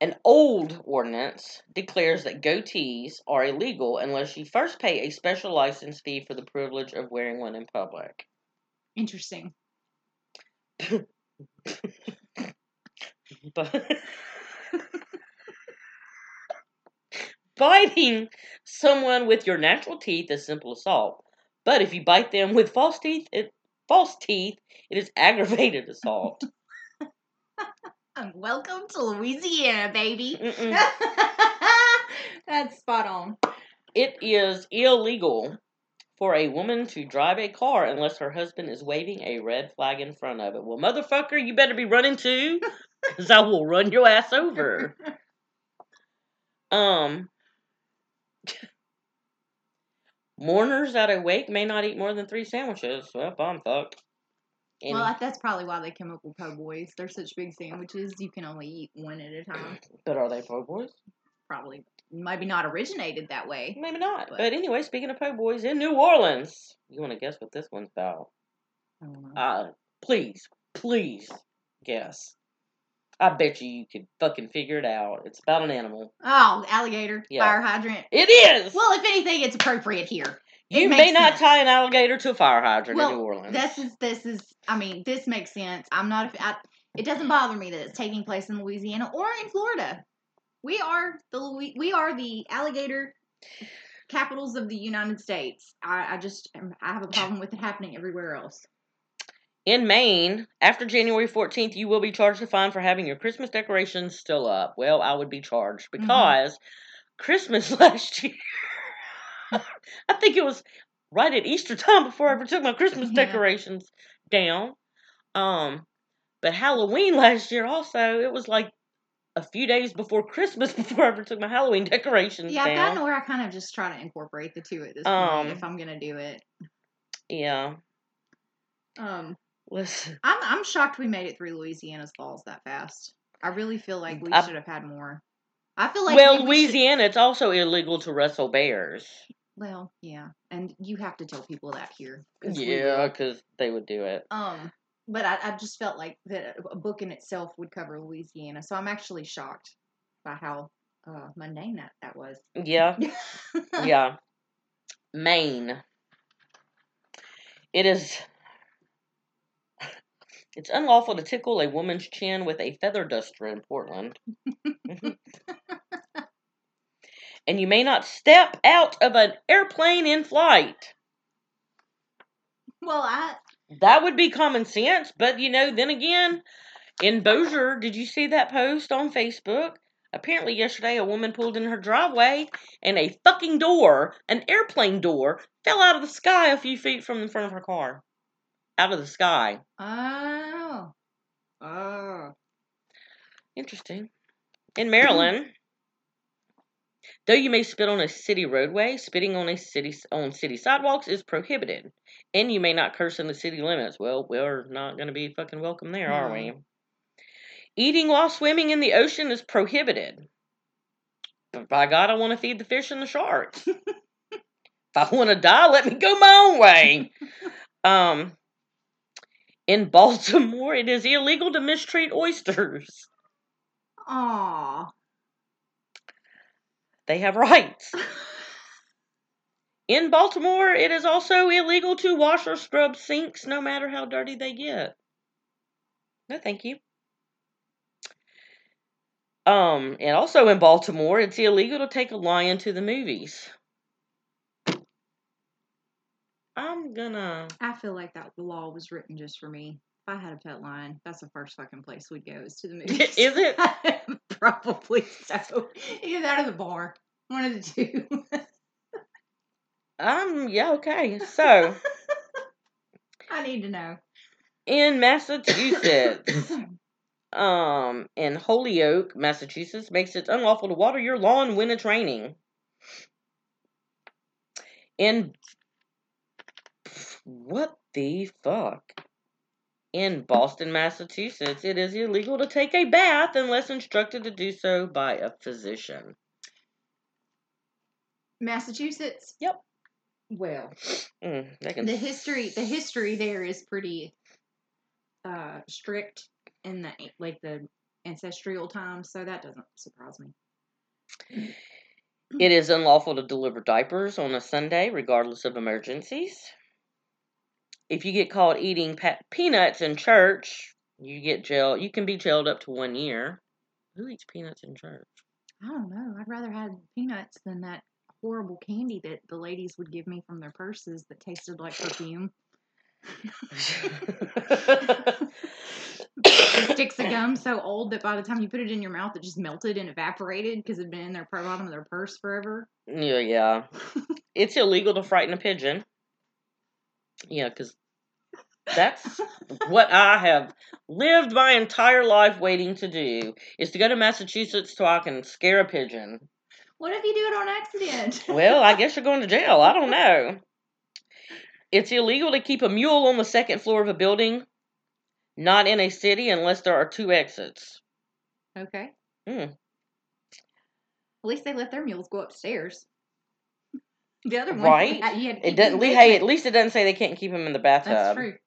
An old ordinance declares that goatees are illegal unless you first pay a special license fee for the privilege of wearing one in public. Interesting. But biting someone with your natural teeth is simple assault. But if you bite them with false teeth, it false teeth, it is aggravated assault. Welcome to Louisiana, baby. That's spot on. It is illegal for a woman to drive a car unless her husband is waving a red flag in front of it. Well, motherfucker, you better be running too, because I will run your ass over. Um, mourners at a wake may not eat more than three sandwiches. Well, I'm fucked. And, well, that's probably why they come up with po' boys. They're such big sandwiches, you can only eat one at a time. but are they po' boys? Probably, maybe not originated that way. Maybe not. But- But anyway, speaking of po' boys, in New Orleans, you want to guess what this one's about? I don't know. Uh, please, please guess. I bet you you could fucking figure it out. It's about an animal. Oh, alligator, Yeah. fire hydrant. It is. Well, if anything, it's appropriate here. you may not sense. tie an alligator to a fire hydrant Well, in New Orleans. This is this is. I mean, this makes sense. I'm not. I, it doesn't bother me that it's taking place in Louisiana or in Florida. We are the Louis- we are the alligator capitals of the United States. I, I just I have a problem with it happening everywhere else. In Maine, after January 14th, you will be charged a fine for having your Christmas decorations still up. Well, I would be charged Mhm. because Christmas last year, I think it was right at Easter time before I ever took my Christmas Yeah. decorations down. Um, but Halloween last year also, it was like a few days before Christmas before I ever took my Halloween decorations Yeah, I've down. gotten where I kind of just try to incorporate the two at this Um, point if I'm gonna do it. Yeah. Um, Listen. I'm I'm shocked we made it through Louisiana's falls that fast. I really feel like we I- should have had more. I feel like well, we- we should- Louisiana, it's also illegal to wrestle bears. well, yeah, and you have to tell people that here. 'cause Yeah, because they would do it. Um, but I, I just felt like that a book in itself would cover Louisiana, so I'm actually shocked by how uh, mundane that that was. Yeah, yeah. Maine. It is. It's unlawful to tickle a woman's chin with a feather duster in Portland. Mm-hmm. and you may not step out of an airplane in flight. Well, I That would be common sense, but you know, then again, in Bossier, did you see that post on Facebook? Apparently, yesterday a woman pulled in her driveway and a fucking door, an airplane door, fell out of the sky a few feet from the front of her car. Out of the sky. oh oh Interesting. In Maryland, though you may spit on a city roadway, spitting on a city on city sidewalks is prohibited, and you may not curse in the city limits. Well, we're not going to be fucking welcome there, are we? Eating while swimming in the ocean is prohibited. But by God, I want to feed the fish and the sharks. if I want to die, let me go my own way. um, in Baltimore, it is illegal to mistreat oysters. Aw. They have rights. In Baltimore, it is also illegal to wash or scrub sinks no matter how dirty they get. No, thank you. Um, and also in Baltimore, it's illegal to take a lion to the movies. I'm gonna. I feel like that law was written just for me. If I had a pet lion, that's the first fucking place we'd go is to the movies. Is it? Probably so. Either that or the bar. One of the two. Um, yeah, okay. So, I need to know. in Massachusetts, um, in Holyoke, Massachusetts, makes it unlawful to water your lawn when it's raining. In what the fuck? In Boston, Massachusetts, it is illegal to take a bath unless instructed to do so by a physician. Massachusetts. Yep. Well, Mm, can the history the history there is pretty uh strict in the like the ancestral times, so that doesn't surprise me. It is unlawful to deliver diapers on a Sunday, regardless of emergencies. If you get caught eating peanuts in church, you get jail. You can be jailed up to one year. Who eats peanuts in church? I don't know. I'd rather have peanuts than that horrible candy that the ladies would give me from their purses that tasted like perfume. Sticks of gum so old that by the time you put it in your mouth, it just melted and evaporated because it'd been in their bottom of their purse forever. yeah, yeah. It's illegal to frighten a pigeon. Yeah, because that's what I have lived my entire life waiting to do is to go to Massachusetts so I can scare a pigeon. What if you do it on accident? Well, I guess you're going to jail. I don't know. It's illegal to keep a mule on the second floor of a building, not in a city unless there are two exits. okay. Hmm. At least they let their mules go upstairs. The other one, Right. you had- you had to It doesn't. Hey, at least it doesn't say they can't keep him in the bathtub. That's true.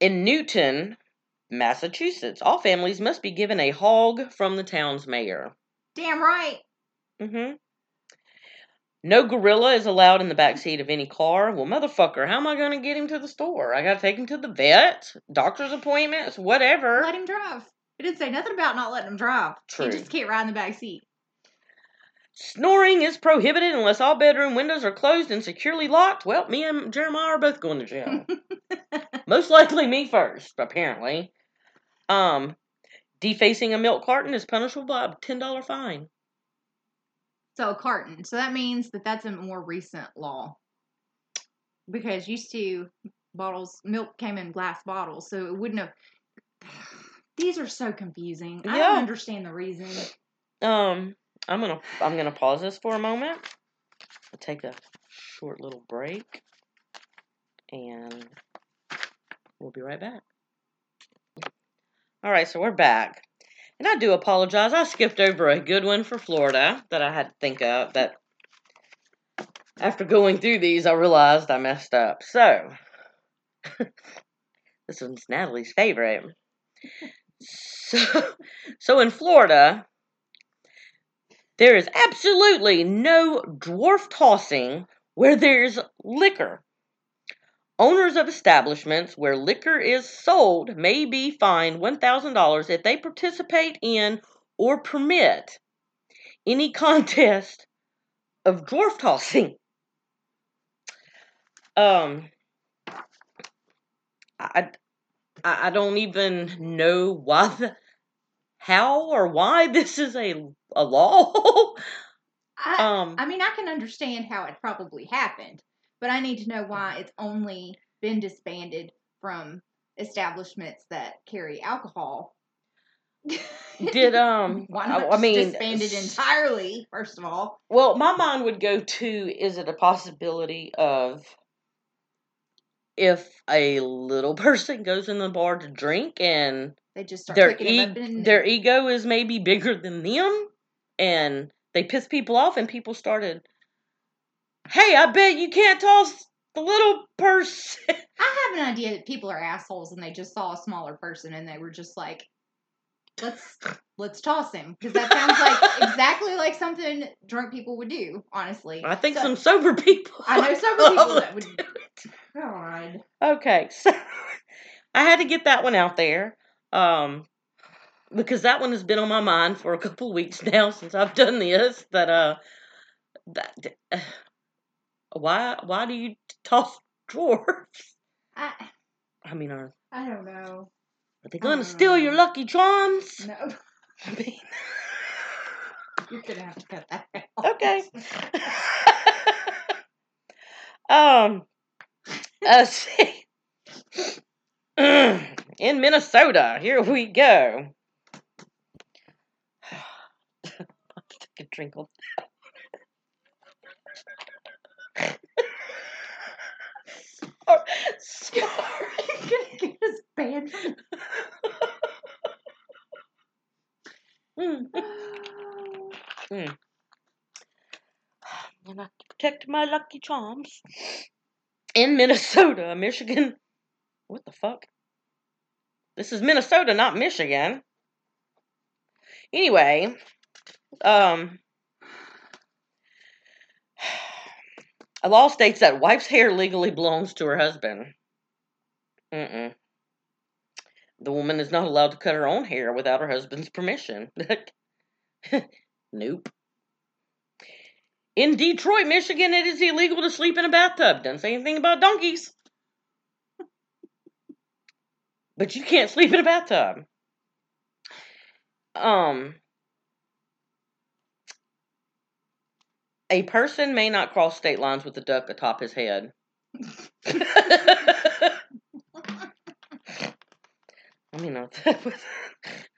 In Newton, Massachusetts, all families must be given a hog from the town's mayor. Damn right. Mm hmm No gorilla is allowed in the back seat of any car. Well, motherfucker, how am I going to get him to the store? I got to take him to the vet, doctor's appointments, whatever. Let him drive. It didn't say nothing about not letting him drive. True. You just can't ride in the back seat. Snoring is prohibited unless all bedroom windows are closed and securely locked. Well, me and Jeremiah are both going to jail. Most likely me first, apparently. Um, defacing a milk carton is punishable by a ten dollar fine. So a carton. So that means that that's a more recent law. Because used to bottles milk came in glass bottles, so it wouldn't have these are so confusing. I don't understand the reason. Um, I'm gonna I'm gonna pause this for a moment. Take a short little break, and we'll be right back. All right, so we're back, and I do apologize. I skipped over a good one for Florida that I had to think of. That after going through these, I realized I messed up. So this one's Natalie's favorite. So, so in Florida, there is absolutely no dwarf tossing where there's liquor. Owners of establishments where liquor is sold may be fined $1,000 if they participate in or permit any contest of dwarf tossing. Um, I, I don't even know why the, how or why this is a a law. I, um, I mean, I can understand how it probably happened, but I need to know why it's only been disbanded from establishments that carry alcohol. did um why I, not I just mean disband it entirely? First of all, Well, my mind would go to is it a possibility of if a little person goes in the bar to drink and they just start their picking e- up and their ego is maybe bigger than them and they piss people off and people started hey i bet you can't toss the little person I have an idea that people are assholes and they just saw a smaller person and they were just like, let's let's toss him because that sounds like exactly like something drunk people would do. Honestly, i think So- some sober people I know sober people that would. God, okay so i had to get that one out there um because that one has been on my mind for a couple weeks now since i've done this that uh that why why do you toss dwarfs? I i mean are, I don't know. are they gonna steal your lucky charms? No, I mean, you're gonna have to cut that out. okay. Um let's see in minnesota here we go Take a drink of Sorry. You're gonna get us banned. Mm. Mm. And I protect my lucky charms. In Minnesota, Michigan. What the fuck? This is Minnesota, not Michigan. Anyway, um, a law states that wife's hair legally belongs to her husband. Mm-mm. The woman is not allowed to cut her own hair without her husband's permission. nope. In Detroit, Michigan, it is illegal to sleep in a bathtub. Doesn't say anything about donkeys. But you can't sleep in a bathtub. Um, a person may not cross state lines with a duck atop his head. I mean, uh, that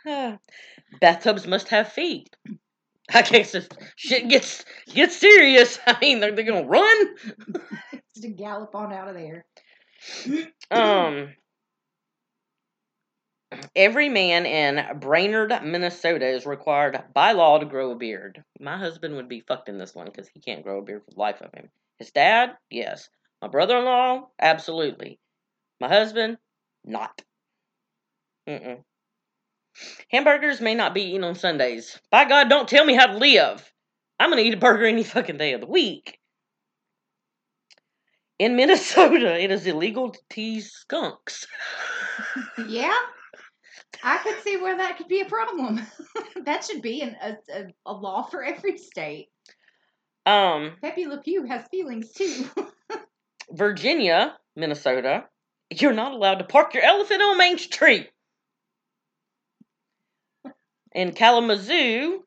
uh, bathtubs must have feet. I guess if shit gets gets serious, I mean, they're, they're gonna run. Just to gallop on out of there. Um, every man in Brainerd, Minnesota, is required by law to grow a beard. My husband would be fucked in this one because he can't grow a beard for the life of him. His dad, yes. My brother-in-law, absolutely. My husband, not. Mm-mm. Hamburgers may not be eaten on Sundays. By God, don't tell me how to live. I'm gonna eat a burger any fucking day of the week. In Minnesota, it is illegal to tease skunks. Yeah, I could see where that could be a problem. that should be an, a, a, a law for every state. Um, Pepe Le Pew has feelings too. Virginia, Minnesota, you're not allowed to park your elephant on Main Street. In Kalamazoo,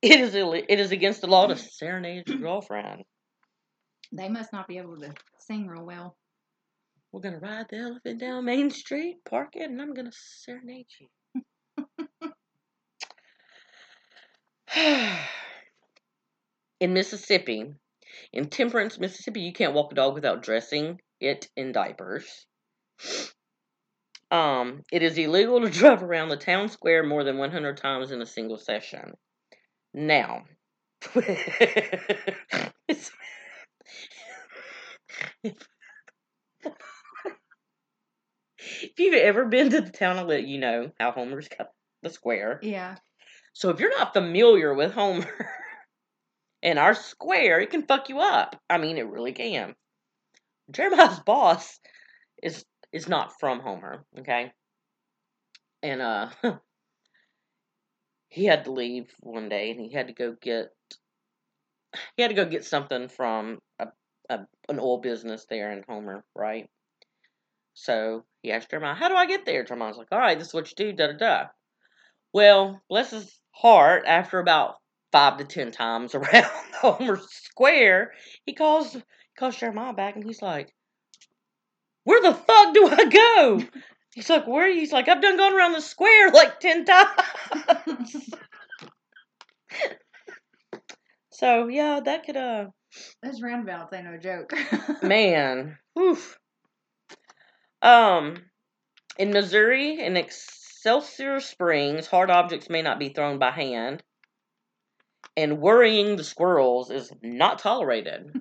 it is Ill- it is against the law to serenade your girlfriend. they must not be able to sing real well. We're gonna ride the elephant down Main Street, park it, and I'm gonna serenade you. in Mississippi, in Temperance, Mississippi, you can't walk a dog without dressing it in diapers. Um, it is illegal to drive around the town square more than 100 times in a single session. Now, it's- if you've ever been to the town of Lit, you know how Homer's got the square. Yeah. So if you're not familiar with Homer and our square, it can fuck you up. I mean, it really can. Jeremiah's boss is is not from Homer, okay? And uh he had to leave one day and he had to go get he had to go get something from a, a an oil business there in Homer, right? So he asked Jeremiah, How do I get there? Jeremiah's like, All right, this is what you do, da da da. Well, bless his heart, after about five to ten times around Homer Square, he calls he calls Jeremiah back and he's like, Where the fuck do I go? He's like, Where? He's like, I've done gone around the square like ten times. so yeah, that could uh Those roundabouts ain't no joke. man. Oof. Um in Missouri, in Excelsior Springs, hard objects may not be thrown by hand. And worrying the squirrels is not tolerated.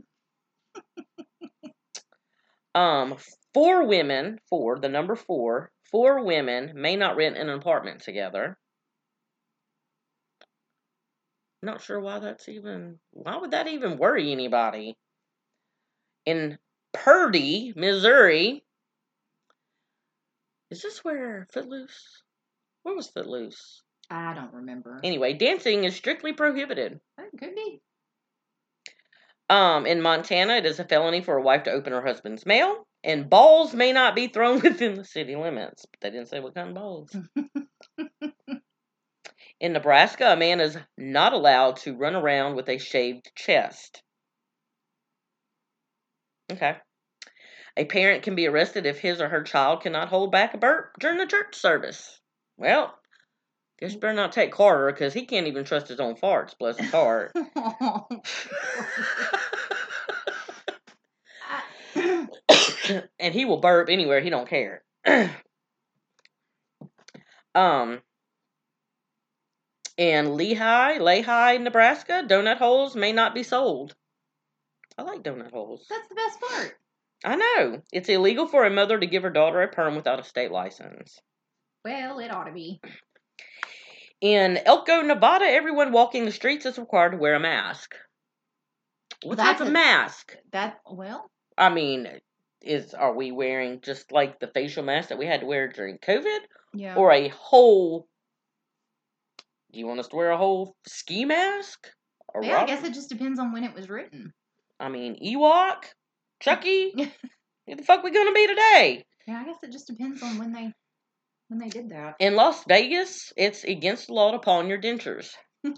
um, four women, four, the number four, four women may not rent an apartment together. Not sure why that's even, why would that even worry anybody? In Purdy, Missouri, is this where Footloose? Where was Footloose? I don't remember. Anyway, dancing is strictly prohibited. That could be. Um, in Montana, it is a felony for a wife to open her husband's mail, and balls may not be thrown within the city limits. But they didn't say what kind of balls. in Nebraska, a man is not allowed to run around with a shaved chest. Okay. A parent can be arrested if his or her child cannot hold back a burp during the church service. Well, guess you better not take Carter because he can't even trust his own farts, bless his heart. and he will burp anywhere he don't care. um in Lehigh, Lehigh, Nebraska, donut holes may not be sold. I like donut holes. That's the best part. I know. It's illegal for a mother to give her daughter a perm without a state license. Well, it ought to be. In Elko, Nevada, everyone walking the streets is required to wear a mask. What That's type of a- mask? That well, I mean, is are we wearing just like the facial mask that we had to wear during COVID, yeah. or a whole? Do you want us to wear a whole ski mask? Yeah, I guess it just depends on when it was written. I mean, Ewok, Chucky. Who the fuck we gonna be today? Yeah, I guess it just depends on when they when they did that. In Las Vegas, it's against the law to pawn your dentures.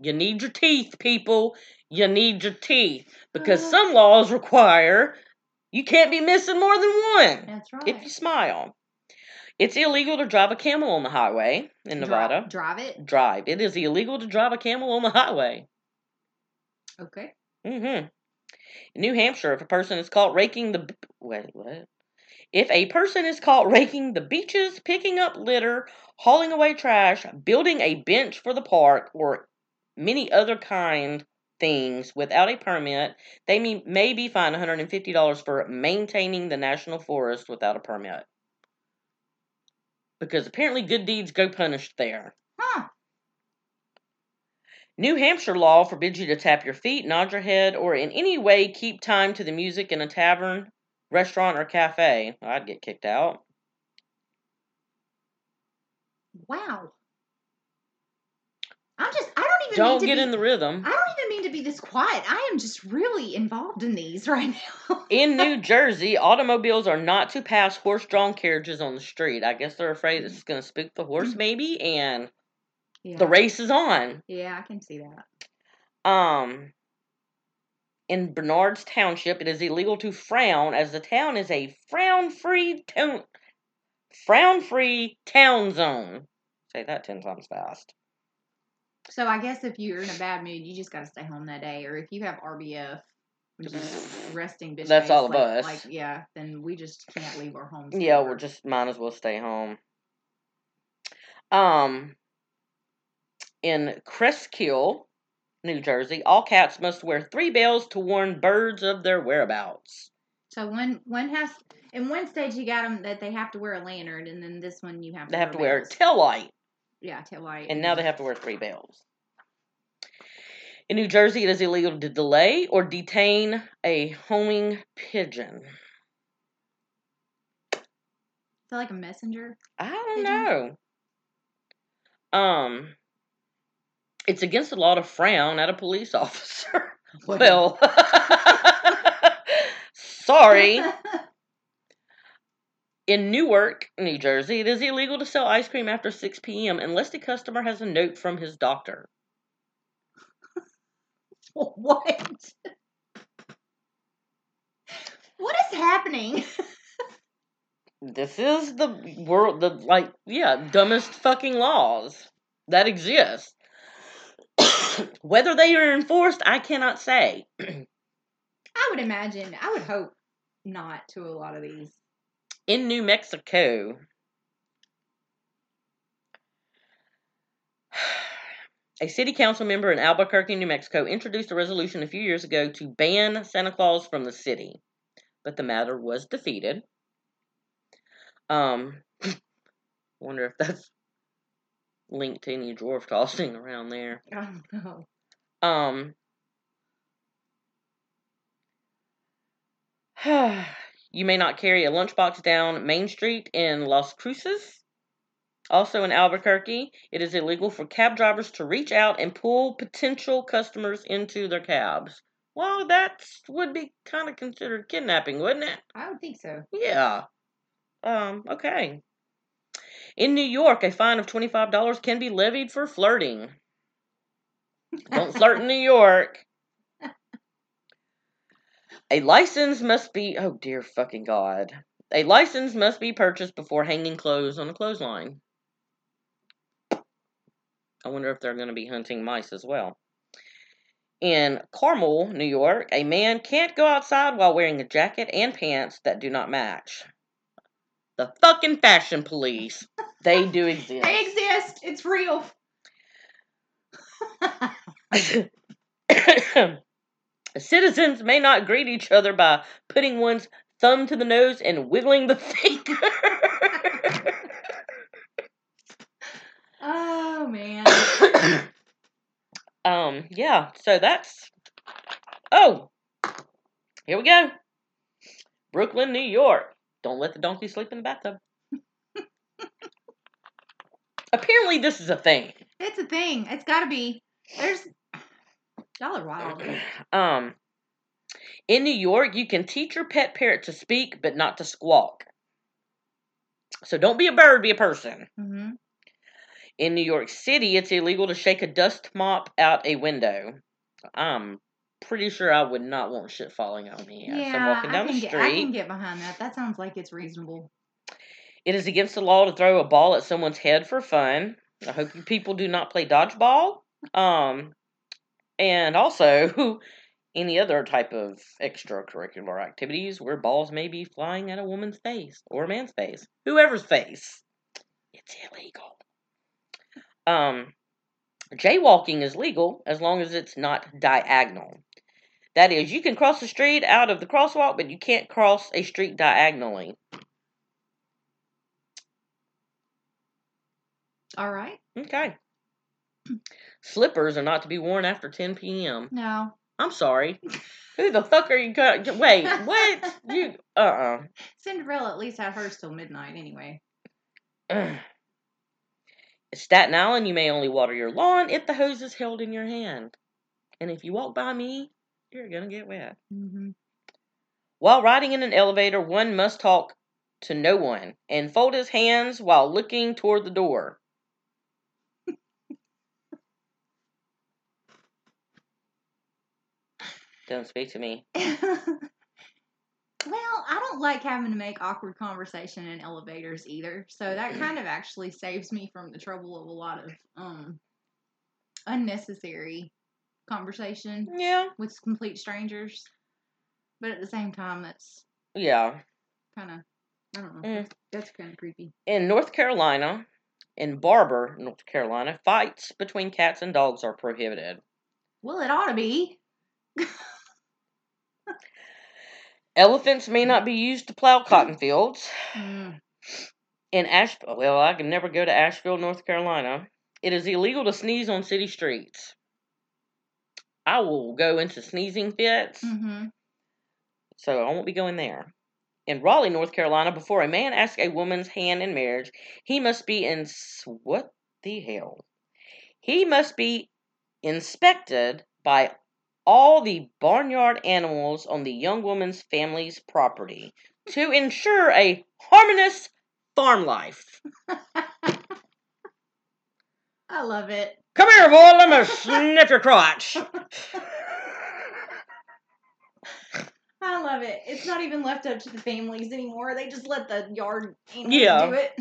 You need your teeth, people. You need your teeth because Uh. some laws require you can't be missing more than one That's right. if you smile. It's illegal to drive a camel on the highway in Nevada. drive it. Drive. It is illegal to drive a camel on the highway. Okay. Mm-hmm. In New Hampshire, if a person is caught raking the wait, what? If a person is caught raking the beaches, picking up litter, hauling away trash, building a bench for the park, or many other kind things without a permit, they may, may be fined $150 for maintaining the national forest without a permit. Because apparently good deeds go punished there. Huh. New Hampshire law forbids you to tap your feet, nod your head, or in any way keep time to the music in a tavern, restaurant, or cafe. I'd get kicked out. Wow. I'm just. I don't even Don't mean to get be, in the rhythm. I don't even mean to be this quiet. I am just really involved in these right now. In New Jersey, automobiles are not to pass horse drawn carriages on the street. I guess they're afraid this mm. is going to spook the horse, mm. maybe, and yeah. the race is on. Yeah, I can see that. Um, in Bernards Township, it is illegal to frown as the town is a frown free town. Frown free town zone. Say that 10 times fast. So I guess if you're in a bad mood, you just got to stay home that day. Or if you have RBF, which is resting bitch That's face, all of like, us. Like yeah, then we just can't leave our homes. Yeah, we're just might as well stay home. Um, in Cresskill, New Jersey, all cats must wear three bells to warn birds of their whereabouts. So one one has in one stage you got them that they have to wear a lantern, and then this one you have to They have to wear a bells. tail light, yeah tail light. and now they have to wear three bells. In New Jersey, it is illegal to delay or detain a homing pigeon. Is that like a messenger? I don't Pigeon? know. Um, it's against the law to frown at a police officer. What? Well, sorry. In Newark, New Jersey, it is illegal to sell ice cream after 6 p.m. unless the customer has a note from his doctor. what? What is happening? This is the world, the like, yeah, dumbest fucking laws that exist. Whether they are enforced, I cannot say. I would imagine. I would hope not to a lot of these. In New Mexico, a city council member in Albuquerque, New Mexico, introduced a resolution a few years ago to ban Santa Claus from the city, but the matter was defeated. Um, wonder if that's linked to any dwarf tossing around there. I don't know. Um, you may not carry a lunchbox down Main Street in Las Cruces. Also in Albuquerque, it is illegal for cab drivers to reach out and pull potential customers into their cabs. Well, that would be kind of considered kidnapping, wouldn't it? I would think so. Yeah. Um, okay. In New York, a fine of $25 can be levied for flirting. Don't flirt in New York. A license must be, oh dear fucking God. A license must be purchased before hanging clothes on a clothesline. I wonder if they're going to be hunting mice as well. In Carmel, New York, a man can't go outside while wearing a jacket and pants that do not match. The fucking fashion police. They do exist. They exist. It's real. Citizens may not greet each other by putting one's thumb to the nose and wiggling the finger. oh man. um, yeah, so that's. Oh, here we go. Brooklyn, New York. Don't let the donkey sleep in the bathtub. Apparently, this is a thing. It's a thing. It's got to be. There's. Y'all are wild. Um, in New York, you can teach your pet parrot to speak, but not to squawk. So don't be a bird, be a person. hmm In New York City, it's illegal to shake a dust mop out a window. I'm pretty sure I would not want shit falling on me as I'm walking down can the get. I street. can get behind that. That sounds like it's reasonable. It is against the law to throw a ball at someone's head for fun. I hope you people do not play dodgeball. Um, and also any other type of extracurricular activities where balls may be flying at a woman's face or a man's face, whoever's face. It's illegal. Um, jaywalking is legal as long as it's not diagonal. That is, you can cross the street out of the crosswalk, but you can't cross a street diagonally. All right. Okay. Slippers are not to be worn after 10 p.m. No. I'm sorry. Who the fuck are you? Co- wait, what? You? Uh uh. Cinderella at least had hers till midnight anyway. Staten Island, you may only water your lawn if the hose is held in your hand. And if you walk by me, you're going to get wet. hmm While riding in an elevator, one must talk to no one and fold his hands while looking toward the door. Don't speak to me. well, I don't like having to make awkward conversation in elevators either. So that kind of actually saves me from the trouble of a lot of um unnecessary conversation Yeah, with complete strangers. But at the same time, that's yeah. kind of I don't know. Mm. That's kind of creepy. In North Carolina, in Barber, North Carolina, fights between cats and dogs are prohibited. Well, it ought to be. Elephants may not be used to plow cotton fields. Mm. In Asheville, well, I can never go to Asheville, North Carolina. It is illegal to sneeze on city streets. I will go into sneezing fits, hmm so I won't be going there. In Raleigh, North Carolina, before a man asks a woman's hand in marriage, he must be in what the hell? He must be inspected by all the barnyard animals on the young woman's family's property to ensure a harmonious farm life. I love it. Come here, boy. Let me sniff your crotch. I love it. It's not even left up to the families anymore. They just let the yard animals Yeah. do it.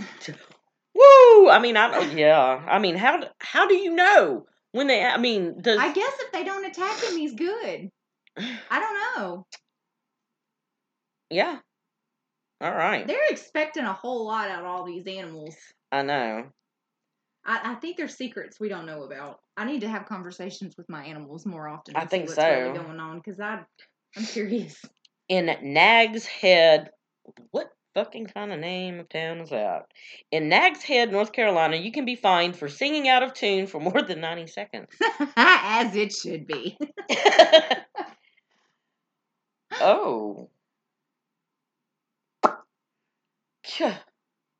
Woo! I mean, I. Yeah. I mean, how how do you know when they? I mean, does I guess if they don't attack him, he's good. I don't know. yeah. All right. They're expecting a whole lot out of all these animals. I know. I, I think there's secrets we don't know about. I need to have conversations with my animals more often. I think what's really so. going on because I, I'm curious. In Nag's Head, what fucking kind of name of town is that? In Nag's Head, North Carolina, you can be fined for singing out of tune for more than ninety seconds. As it should be. oh.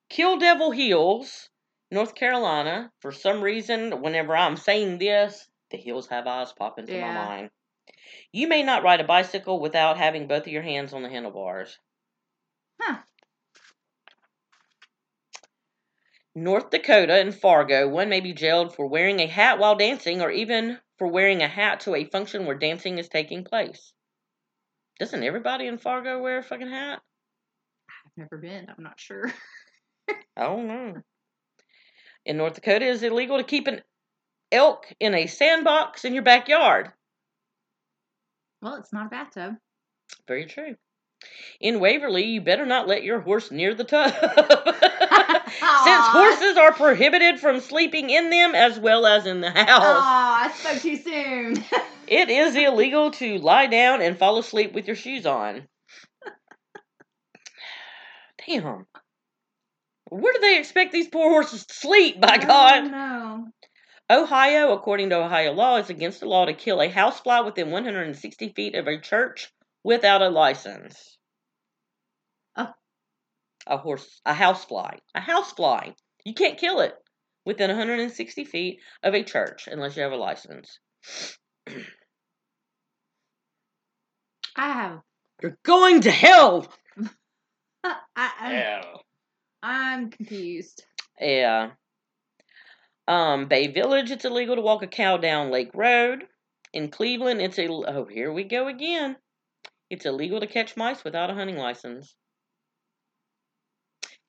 Kill Devil Hills, North Carolina. For some reason, whenever I'm saying this, the hills have eyes pop into Yeah. my mind. You may not ride a bicycle without having both of your hands on the handlebars. Huh. North Dakota and Fargo, one may be jailed for wearing a hat while dancing or even for wearing a hat to a function where dancing is taking place. Doesn't everybody in Fargo wear a fucking hat? I've never been. I'm not sure. I don't know. In North Dakota, it is illegal to keep an elk in a sandbox in your backyard. Well, it's not a bathtub. Very true. In Waverly, you better not let your horse near the tub. Since horses are prohibited from sleeping in them as well as in the house, Aw, I spoke too soon. it is illegal to lie down and fall asleep with your shoes on. Damn. Where do they expect these poor horses to sleep, by God? No. Ohio, according to Ohio law, is against the law to kill a housefly within 160 feet of a church without a license. Oh. A horse, a housefly, a housefly. You can't kill it within 160 feet of a church unless you have a license. I have. You're going to hell. I, I, Hell. I'm confused. Yeah. Um, Bay Village, it's illegal to walk a cow down Lake Road. In Cleveland, it's a oh here we go again. It's illegal to catch mice without a hunting license.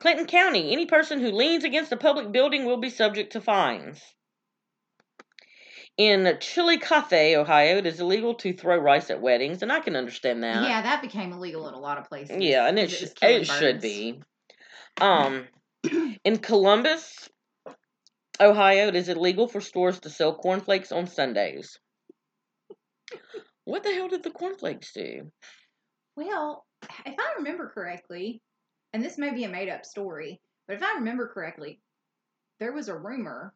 Clinton County, any person who leans against a public building will be subject to fines. In Chillicothe, Ohio, it is illegal to throw rice at weddings, and I can understand that. Yeah, that became illegal in a lot of places. Yeah, and it, sh- killing it should be. Um, in Columbus, Ohio, it is illegal for stores to sell cornflakes on Sundays. What the hell did the cornflakes do? Well, if I remember correctly, and this may be a made up story, but if I remember correctly, there was a rumor,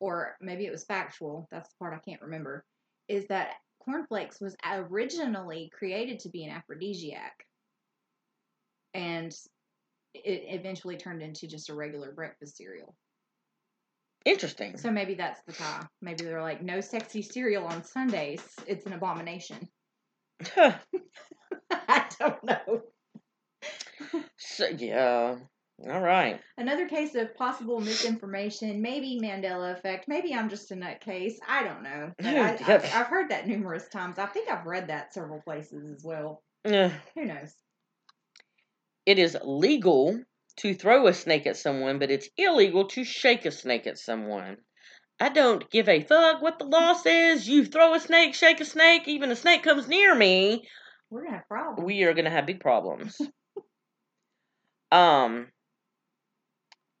or maybe it was factual, that's the part I can't remember, is that cornflakes was originally created to be an aphrodisiac. And it eventually turned into just a regular breakfast cereal. Interesting. So maybe that's the tie. Maybe they're like, no sexy cereal on Sundays. It's an abomination. Huh. I don't know. so, yeah. All right. Another case of possible misinformation, maybe Mandela effect, maybe I'm just a nutcase. I don't know. I, I've heard that numerous times. I think I've read that several places as well. Eh. Who knows? It is legal to throw a snake at someone, but it's illegal to shake a snake at someone. I don't give a fuck what the law says. You throw a snake, shake a snake, even a snake comes near me, We're gonna have problems. we are going to have big problems. um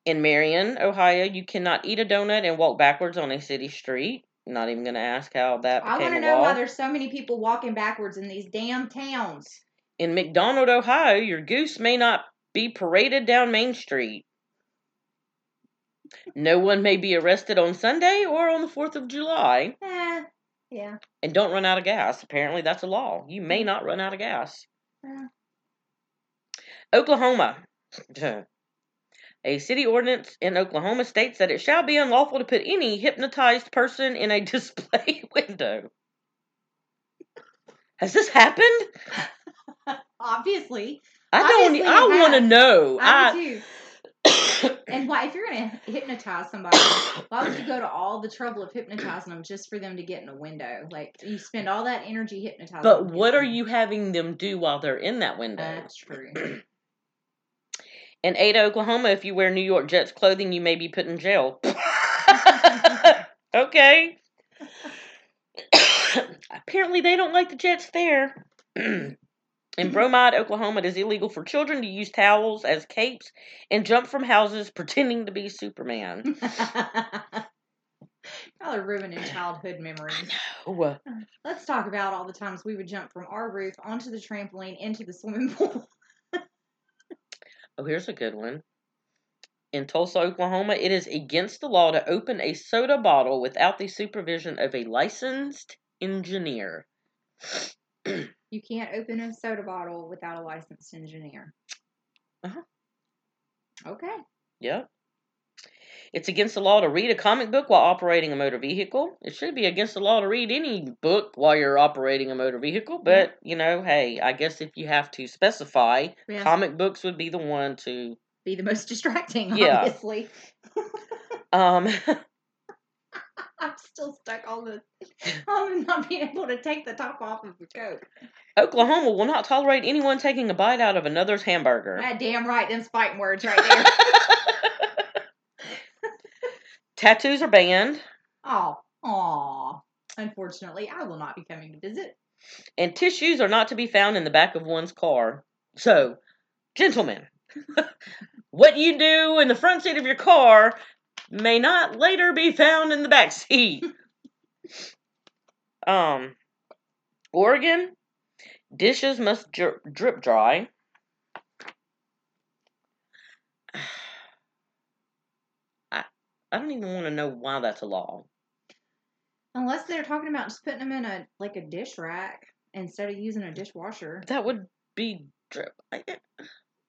in Marion, Ohio, you cannot eat a donut and walk backwards on a city street. Not even going to ask how that I want to a know law. why there's so many people walking backwards in these damn towns. In McDonald, Ohio, your goose may not be paraded down Main Street. No one may be arrested on Sunday or on the 4th of July. Eh, yeah. And don't run out of gas. Apparently, that's a law. You may not run out of gas. Yeah. Oklahoma. A city ordinance in Oklahoma states that it shall be unlawful to put any hypnotized person in a display window. Has this happened? Obviously. I don't. Obviously I want to know. I do too. And why, if you're gonna hypnotize somebody, why would you go to all the trouble of hypnotizing them just for them to get in a window? Like you spend all that energy hypnotizing. But what are you having them do while they're in that window? That's true. In Ada, Oklahoma, if you wear New York Jets clothing, you may be put in jail. okay. Apparently, they don't like the Jets there. In Bromide, Oklahoma, it is illegal for children to use towels as capes and jump from houses pretending to be Superman. Y'all are ruining childhood memories. Oh, uh, Let's talk about all the times we would jump from our roof onto the trampoline into the swimming pool. oh, here's a good one. In Tulsa, Oklahoma, it is against the law to open a soda bottle without the supervision of a licensed engineer. You can't open a soda bottle without a licensed engineer. Uh-huh. Okay. Yep. It's against the law to read a comic book while operating a motor vehicle. It should be against the law to read any book while you're operating a motor vehicle, but you know, hey, I guess if you have to specify, Yeah. comic books would be the one to Be the most distracting, Yeah. obviously. um I'm still stuck on the on not being able to take the top off of the coke. Oklahoma will not tolerate anyone taking a bite out of another's hamburger. Damn right, them fighting words right there. Tattoos are banned, oh, aw. Unfortunately, I will not be coming to visit. and tissues are not to be found in the back of one's car. So, gentlemen, what you do in the front seat of your car may not later be found in the back seat. um, Oregon, dishes must dri- drip dry. I I don't even want to know why that's a law. Unless they're talking about just putting them in a like a dish rack instead of using a dishwasher. That would be drip. I-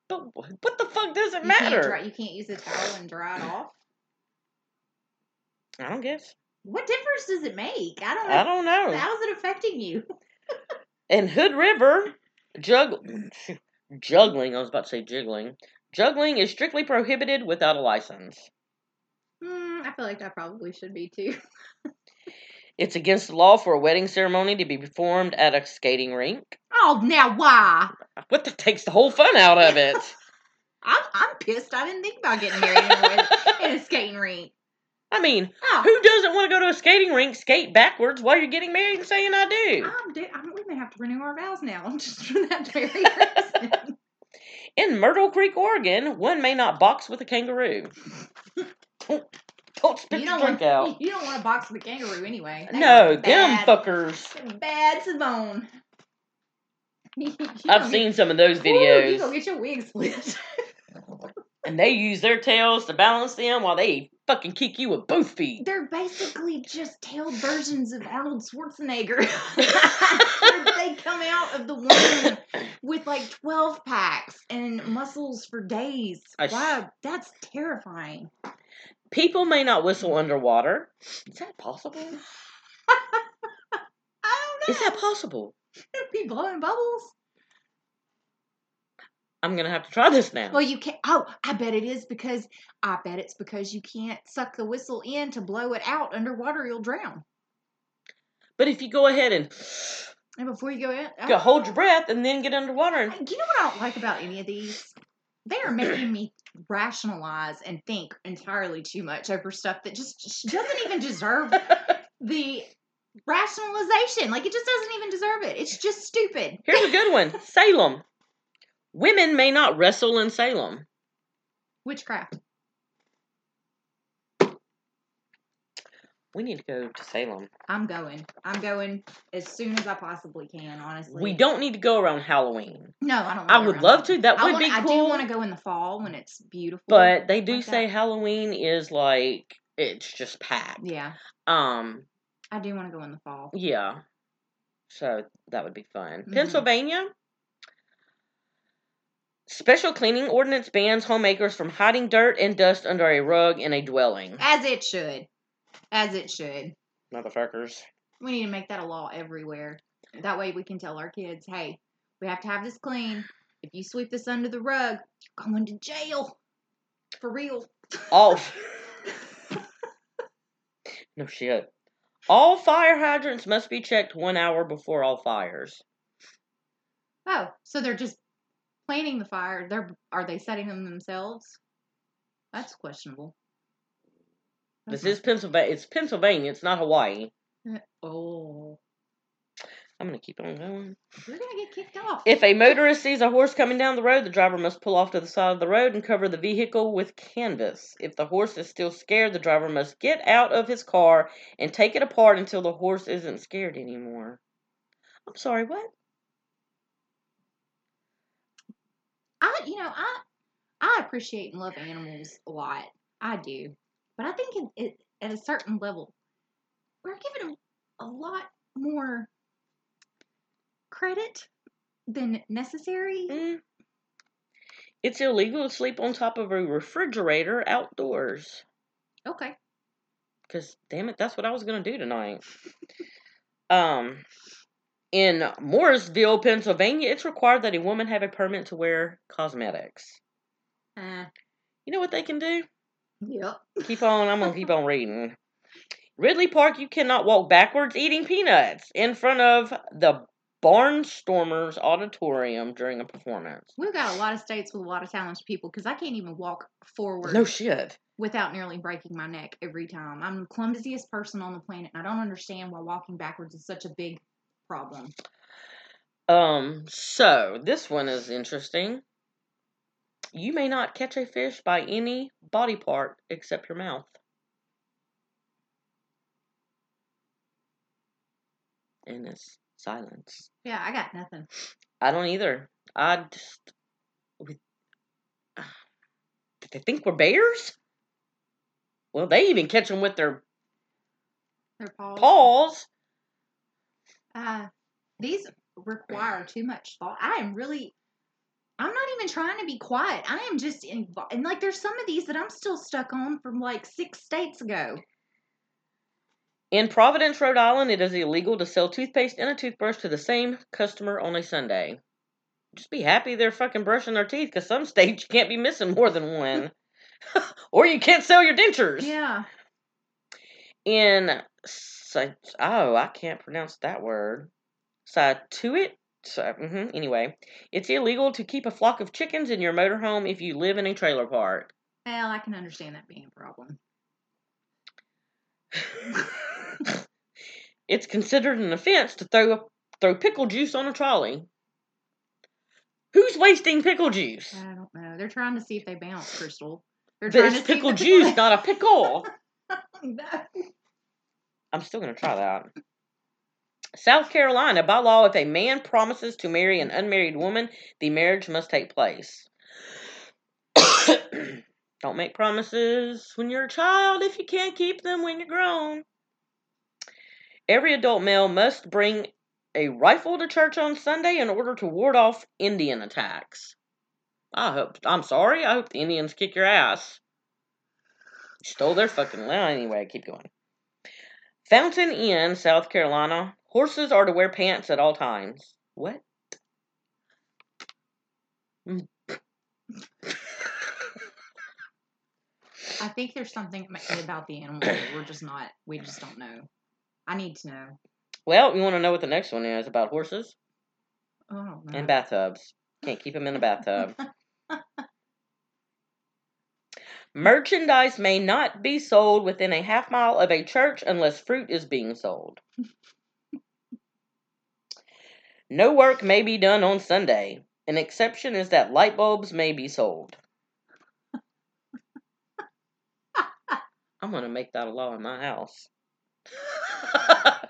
But what the fuck does it You can't, matter? dry, you can't use a towel and dry it off. I don't guess. What difference does it make? I don't know. I don't know. How's it affecting you? and Hood River, jug juggling. I was about to say jiggling. Juggling is strictly prohibited without a license. Hmm, I feel like that probably should be too. It's against the law for a wedding ceremony to be performed at a skating rink. Oh, now why? What that takes the whole fun out of it. I'm I'm pissed. I didn't think about getting married in a, in a skating rink. I mean, Oh, who doesn't want to go to a skating rink, skate backwards while you're getting married and saying I do? I'm, I'm, we may have to renew our vows now just for that very reason. In Myrtle Creek, Oregon, one may not box with a kangaroo. don't, don't spit you don't drink want out. you don't want to box with a kangaroo anyway. They No, them fuckers. bad to the bone. You I've seen some of those get, Woo, you videos, gonna get your wig split. And they use their tails to balance them while they fucking kick you with both feet. They're basically just tailed versions of Arnold Schwarzenegger. they come out of the womb with like 12 packs and muscles for days. I sh- wow, that's terrifying. People may not whistle underwater. Is that possible? I don't know. Is that possible? be blowing bubbles? I'm gonna have to try this now. Well, you can't. Oh, I bet it is because I bet it's because you can't suck the whistle in to blow it out underwater. You'll drown. But if you go ahead and And before you go in, oh. go hold your breath and then get underwater, and You know what I don't like about any of these? They are making me rationalize and think entirely too much over stuff that just just doesn't even deserve the rationalization. Like it just doesn't even deserve it. It's just stupid. here's a good one: Salem. Women may not wrestle in Salem. Witchcraft. We need to go to Salem. I'm going. I'm going as soon as I possibly can. Honestly, We don't need to go around Halloween. No, I don't. I would love to. That I would wanna- be cool. I do want to go in the fall when it's beautiful. But they do like say that. Halloween is like it's just packed. yeah, Um, I do want to go in the fall. yeah. So that would be fun. Mhm. Pennsylvania. Special cleaning ordinance bans homemakers from hiding dirt and dust under a rug in a dwelling. As it should. As it should. Motherfuckers. We need to make that a law everywhere. That way we can tell our kids, hey, we have to have this clean. If you sweep this under the rug, you're going to jail. For real. All. no shit. All fire hydrants must be checked one hour before all fires. Oh, so they're just planning the fire. They're are they setting them themselves? That's questionable. This is Pennsylvania. It's Pennsylvania. It's not Hawaii. Uh, oh, I'm gonna keep on going. we're gonna get kicked off. If a motorist sees a horse coming down the road, the driver must pull off to the side of the road and cover the vehicle with canvas. If the horse is still scared, the driver must get out of his car and take it apart until the horse isn't scared anymore. I'm sorry, what? I, you know, I, I appreciate and love animals a lot. I do, but I think it, it, at a certain level, we're giving them a lot more credit than necessary. Mm. It's illegal to sleep on top of a refrigerator outdoors. Okay. Because, damn it, that's what I was going to do tonight. um, in Morrisville, Pennsylvania, it's required that a woman have a permit to wear cosmetics. Uh, You know what they can do? yep. Keep on, I'm going to keep on reading. Ridley Park, you cannot walk backwards eating peanuts in front of the Barnstormers Auditorium during a performance. We've got a lot of states with a lot of talented people because I can't even walk forward No shit. without nearly breaking my neck every time. I'm the clumsiest person on the planet, and I don't understand why walking backwards is such a big problem. Um, so this one is interesting. You may not catch a fish by any body part except your mouth. And it's silence. Yeah, I got nothing. I don't either. I just. We, did they think we're bears? Well, they even catch them with their Their paws. paws. Uh, these require too much thought. I am really. I'm not even trying to be quiet. I am just in, and like there's some of these that I'm still stuck on from like six states ago. In Providence, Rhode Island, it is illegal to sell toothpaste and a toothbrush to the same customer on a Sunday. Just be happy they're fucking brushing their teeth, because some states you can't be missing more than one. or you can't sell your dentures. Yeah. In, Sa- oh, I can't pronounce that word. Situate? So, hmm anyway, it's illegal to keep a flock of chickens in your motorhome if you live in a trailer park. Well, I can understand that being a problem. it's considered an offense to throw throw pickle juice on a trolley. Who's wasting pickle juice? I don't know. They're trying to see if they bounce, Crystal. They're But trying it's to pickle juice, not a pickle. no. I'm still gonna try that. South Carolina, by law, if a man promises to marry an unmarried woman, the marriage must take place. Don't make promises when you're a child if you can't keep them when you're grown. Every adult male must bring a rifle to church on Sunday in order to ward off Indian attacks. I hope I'm sorry, I hope the Indians kick your ass. Stole their fucking well anyway, keep going. Fountain Inn, South Carolina. Horses are to wear pants at all times. What? I think there's something about the animal that we're just not. We just don't know. I need to know. Well, you want to know what the next one is about horses Oh and bathtubs. Can't keep them in a bathtub. Merchandise may not be sold within a half mile of a church unless fruit is being sold. No work may be done on Sunday. An exception is that light bulbs may be sold. I'm going to make that a law in my house.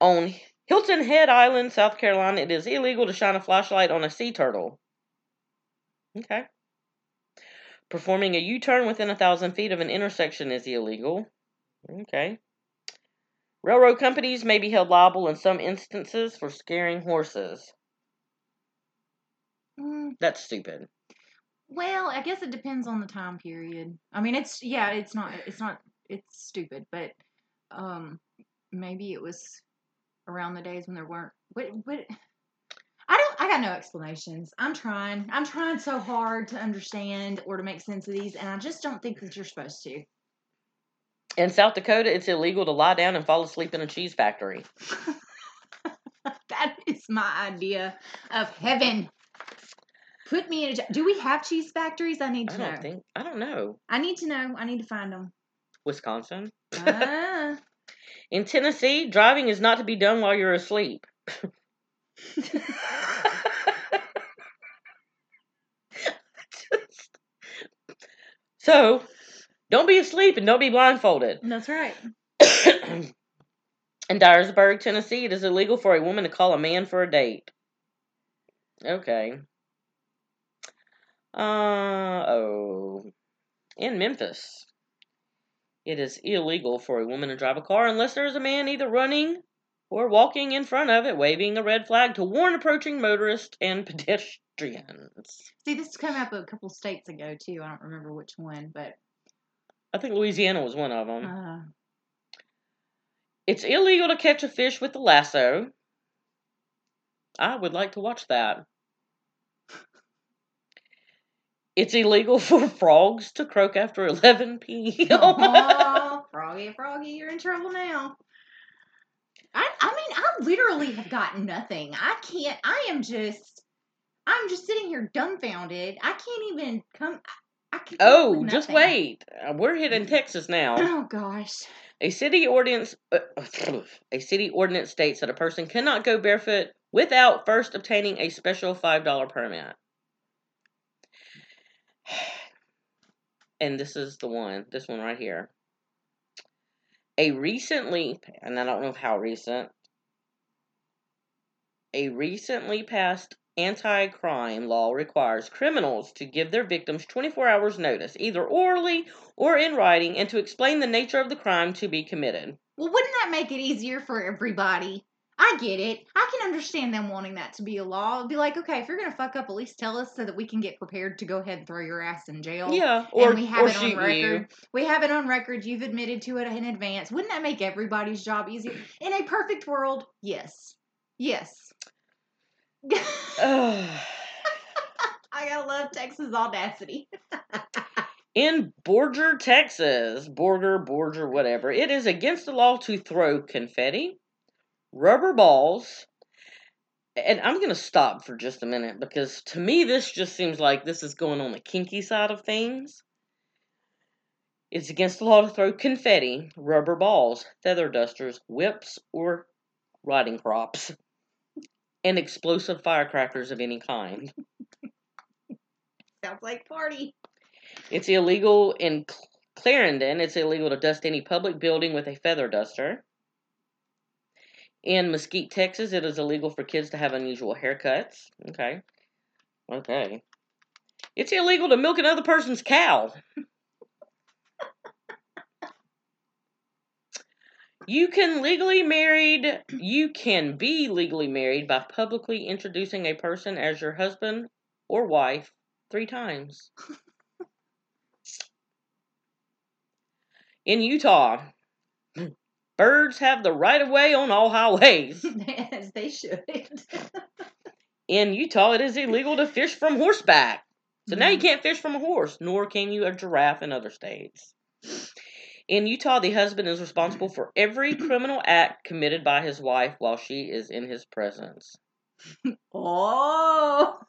on Hilton Head Island, South Carolina, it is illegal to shine a flashlight on a sea turtle. Okay. Performing a U turn within a thousand feet of an intersection is illegal. Okay. Railroad companies may be held liable in some instances for scaring horses. Mm, That's stupid. well, I guess it depends on the time period. I mean, it's yeah, it's not. It's not. It's stupid, but um, maybe it was around the days when there weren't. What? What? I got no explanations. I'm trying. I'm trying so hard to understand or to make sense of these, and I just don't think that you're supposed to. In South Dakota, it's illegal to lie down and fall asleep in a cheese factory. that is my idea of heaven. Put me in a. Do we have cheese factories? I need I to know. don't think. I don't know. I need to know. I need to find them. Wisconsin. ah. In Tennessee, driving is not to be done while you're asleep. so, don't be asleep and don't be blindfolded. That's right. In Dyersburg, Tennessee, it is illegal for a woman to call a man for a date. Okay. Uh oh. In Memphis, it is illegal for a woman to drive a car unless there is a man either running or walking in front of it, waving a red flag to warn approaching motorists and pedestrians. See, this came up a couple states ago too. I don't remember which one, but I think Louisiana was one of them. uh, It's illegal to catch a fish with a lasso. I would like to watch that. It's illegal for frogs to croak after 11 p.m. oh, froggy, froggy, you're in trouble now. I, I mean, I literally have gotten nothing. I can't. I am just, I'm just sitting here dumbfounded. I can't even come. I, I can. come up oh, just wait. Uh, We're hitting Texas now. Oh gosh. A city ordinance uh, a city ordinance states that a person cannot go barefoot without first obtaining a special $5 permit. And this is the one, this one right here. A recently, and I don't know how recent, a recently passed anti crime law requires criminals to give their victims 24 hours notice, either orally or in writing, and to explain the nature of the crime to be committed. Well, wouldn't that make it easier for everybody? I get it. I can understand them wanting that to be a law. It'd be like, okay, if you're gonna fuck up, at least tell us so that we can get prepared to go ahead and throw your ass in jail. Yeah, or, and we have or it on record. you. We have it on record. You've admitted to it in advance. Wouldn't that make everybody's job easier? In a perfect world, yes, yes. I gotta love Texas audacity. In Borger, Texas, Borger, Borger, whatever, it is against the law to throw confetti, rubber balls, and I'm going to stop for just a minute because to me this just seems like this is going on the kinky side of things. It's against the law to throw confetti, rubber balls, feather dusters, whips, or riding crops, and explosive firecrackers of any kind. Sounds like party. It's illegal in Clarendon. It's illegal to dust any public building with a feather duster. In Mesquite, Texas, it is illegal for kids to have unusual haircuts. Okay. Okay. It's illegal to milk another person's cow. You can legally married you can be legally married by publicly introducing a person as your husband or wife three times. In Utah, birds have the right of way on all highways. As they should. In Utah, it is illegal to fish from horseback. So now you Mhm. can't fish from a horse, nor can you a giraffe in other states. In Utah, the husband is responsible for every criminal act committed by his wife while she is in his presence. Oh,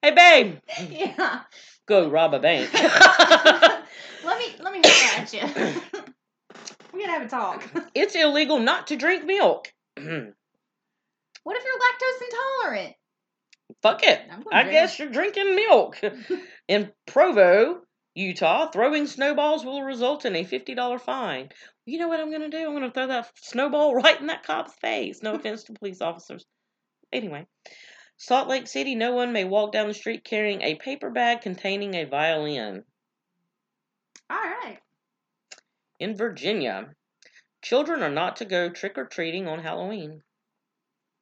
Hey, babe, yeah. go rob a bank. let me let me holler at you. we gotta have a talk. it's illegal not to drink milk. What if you're lactose intolerant? Fuck it. I guess you're drinking milk. In Provo, Utah, throwing snowballs will result in a $50 fine. You know what I'm going to do? I'm going to throw that snowball right in that cop's face. No offense to police officers. Anyway, Salt Lake City, no one may walk down the street carrying a paper bag containing a violin. All right. In Virginia, children are not to go trick or treating on Halloween.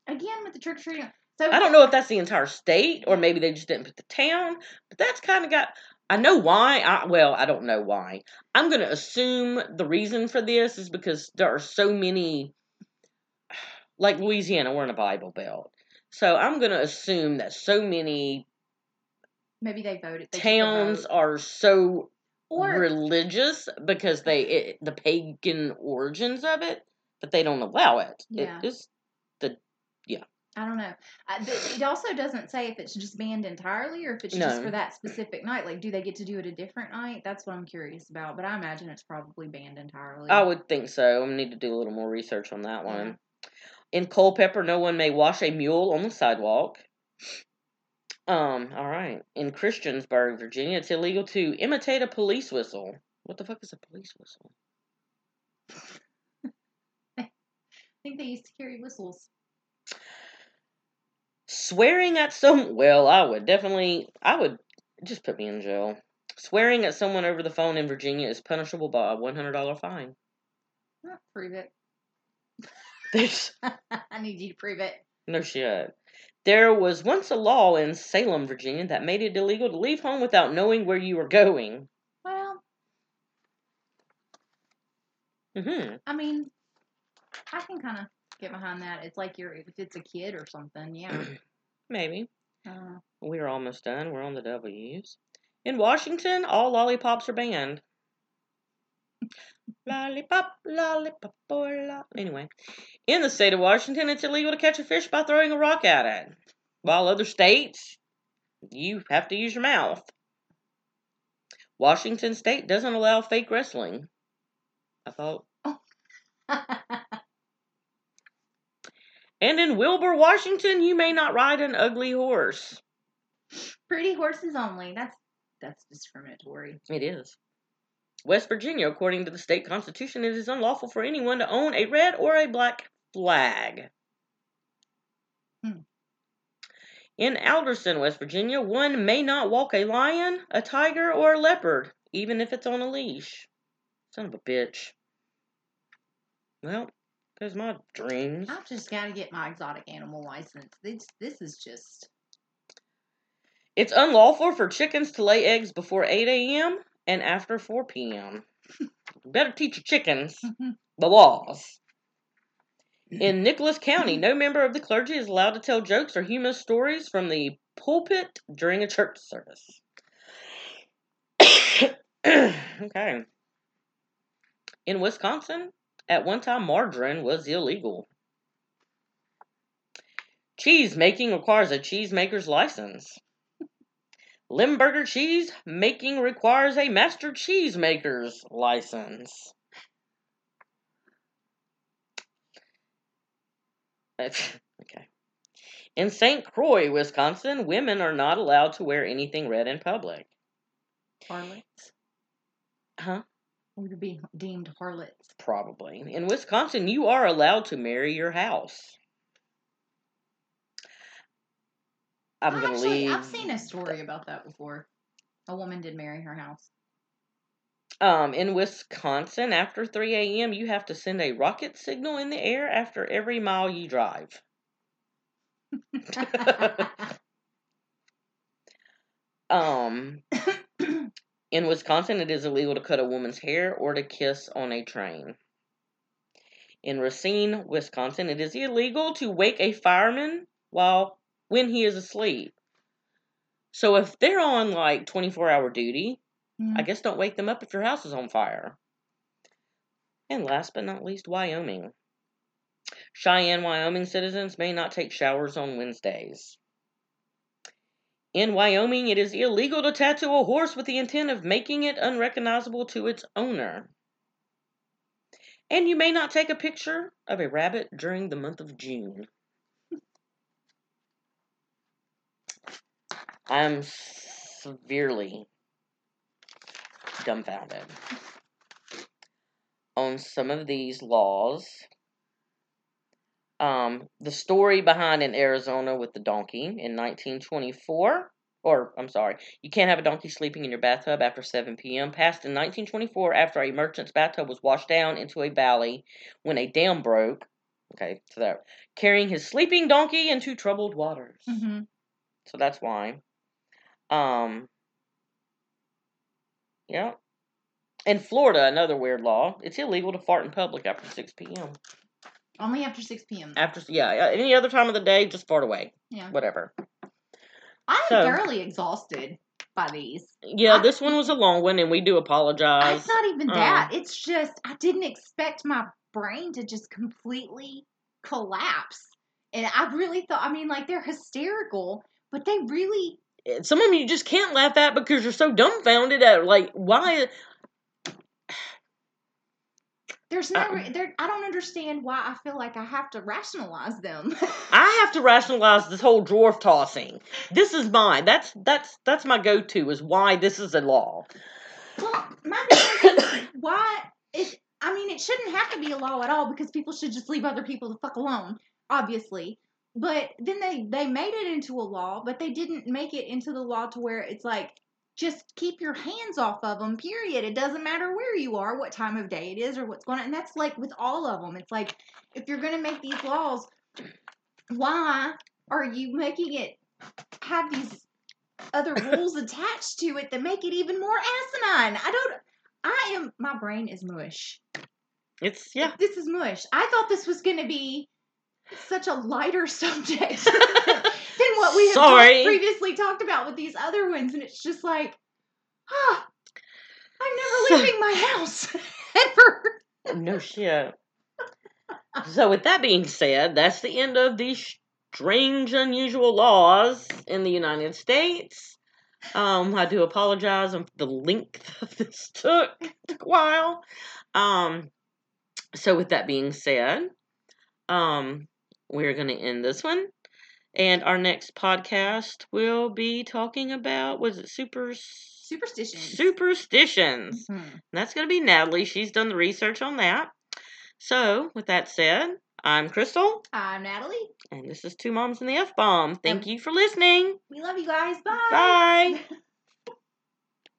Again with the trick or treating. So I don't know if that's the entire state or maybe they just didn't put the town, but that's kind of got. I know why. I, well, I don't know why. I'm going to assume the reason for this is because there are so many. Like Louisiana, we're in a Bible Belt. So I'm going to assume that so many maybe they voted. They towns vote. are so or mm-hmm. religious because they it, the pagan origins of it, but they don't allow it. Yeah. It is the yeah. I don't know. I, it also doesn't say if it's just banned entirely or if it's just for that specific night. Like, do they get to do it a different night? That's what I'm curious about. But I imagine it's probably banned entirely. I would think so. I need to do a little more research on that one. In Culpeper, no one may wash a mule on the sidewalk. Um, all right. In Christiansburg, Virginia, it's illegal to imitate a police whistle. What the fuck is a police whistle? I think they used to carry whistles. Swearing at some well, I would definitely I would just put me in jail. Swearing at someone over the phone in Virginia is punishable by a one hundred dollar fine. Oh, prove it. There's I need you to prove it. No shit. There was once a law in Salem, Virginia, that made it illegal to leave home without knowing where you were going. Well, hmm I mean, I can kind of get behind that. It's like you're if it's a kid or something. Yeah. Maybe. Uh, We're almost done. We're on the W's. In Washington, all lollipops are banned. Lollipop, lollipop, boy, lo- Anyway, in the state of Washington, it's illegal to catch a fish by throwing a rock at it. While other states, you have to use your mouth. Washington state doesn't allow fake wrestling. I thought. Oh. And in Wilbur, Washington, you may not ride an ugly horse. Pretty horses only. That's that's discriminatory. It is. West Virginia, according to the state constitution, it is unlawful for anyone to own a red or a black flag. Hmm. In Alderson, West Virginia, one may not walk a lion, a tiger, or a leopard, even if it's on a leash. Son of a bitch. Well, there's my dreams. I've just got to get my exotic animal license. This this is just It's unlawful for chickens to lay eggs before 8 a.m. and after 4 p.m. Better teach your chickens mm-hmm. the laws. Mm-hmm. In Nicholas County, mm-hmm. no member of the clergy is allowed to tell jokes or humorous stories from the pulpit during a church service. okay. In Wisconsin, at one time, margarine was illegal. Cheese making requires a cheesemaker's license. Limburger cheese making requires a master cheesemaker's license. okay. In St. Croix, Wisconsin, women are not allowed to wear anything red in public. harlots. Huh? Would be deemed harlots. Probably. In Wisconsin, you are allowed to marry your house. I'm gonna Actually, leave. I've seen a story about that before. A woman did marry her house. Um, in Wisconsin, after 3 a.m., you have to send a rocket signal in the air after every mile you drive. Um, In Wisconsin, it is illegal to cut a woman's hair or to kiss on a train. In Racine, Wisconsin, it is illegal to wake a fireman while when he is asleep. So if they're on like 24 hour duty, Mm. I guess don't wake them up if your house is on fire. And last but not least, Wyoming. Cheyenne, Wyoming citizens may not take showers on Wednesdays. In Wyoming, it is illegal to tattoo a horse with the intent of making it unrecognizable to its owner. And you may not take a picture of a rabbit during the month of June. I'm severely dumbfounded on some of these laws. Um, the story behind in Arizona with the donkey in 1924, or I'm sorry, you can't have a donkey sleeping in your bathtub after 7 p.m. Passed in 1924 after a merchant's bathtub was washed down into a valley when a dam broke. Okay, so that carrying his sleeping donkey into troubled waters. hmm So that's why. Um. Yeah. In Florida, another weird law: it's illegal to fart in public after 6 p.m. Only after 6 p.m. After yeah, any other time of the day, just fart away. Yeah. Whatever. I'm So- thoroughly exhausted by these. Yeah, I- this one was a long one, and we do apologize. It's not even um, that. It's just I didn't expect my brain to just completely collapse. And I really thought I mean like they're hysterical, but they really Some of them you just can't laugh at because you're so dumbfounded at like why. there's no Uh, there I don't understand why I feel like I have to rationalize them. I have to rationalize this whole dwarf tossing. This is mine. That's that's that's my go-to. Is why this is a law. well, my is, why it I mean it shouldn't have to be a law at all because people should just leave other people the fuck alone, obviously. But then they they made it into a law, but they didn't make it into the law to where it's like just keep your hands off of them. Period. It doesn't matter where you are, what time of day it is, or what's going on. And that's like with all of them. It's like if you're gonna make these laws, why are you making it have these other rules attached to it that make it even more asinine? I don't. I am. My brain is mush. It's yeah. This is mush. I thought this was going to be such a lighter subject than what we have Sorry. previously talked about with these other ones, and it's just like, ah, I'm never leaving my house ever. No shit. So, with that being said, that's the end of these strange, unusual laws in the United States. Um, I do apologize for the length of this took, took a while. Um, so, with that being said, um, we're going to end this one. And our next podcast will be talking about, was it super Superstitions. superstitions? Mhm. And that's going to be Natalie. She's done the research on that. So, with that said, I'm Crystal, I'm Natalie. and this is Two Moms and the F Bomb. Thank you for listening. We love you guys. Bye. Bye.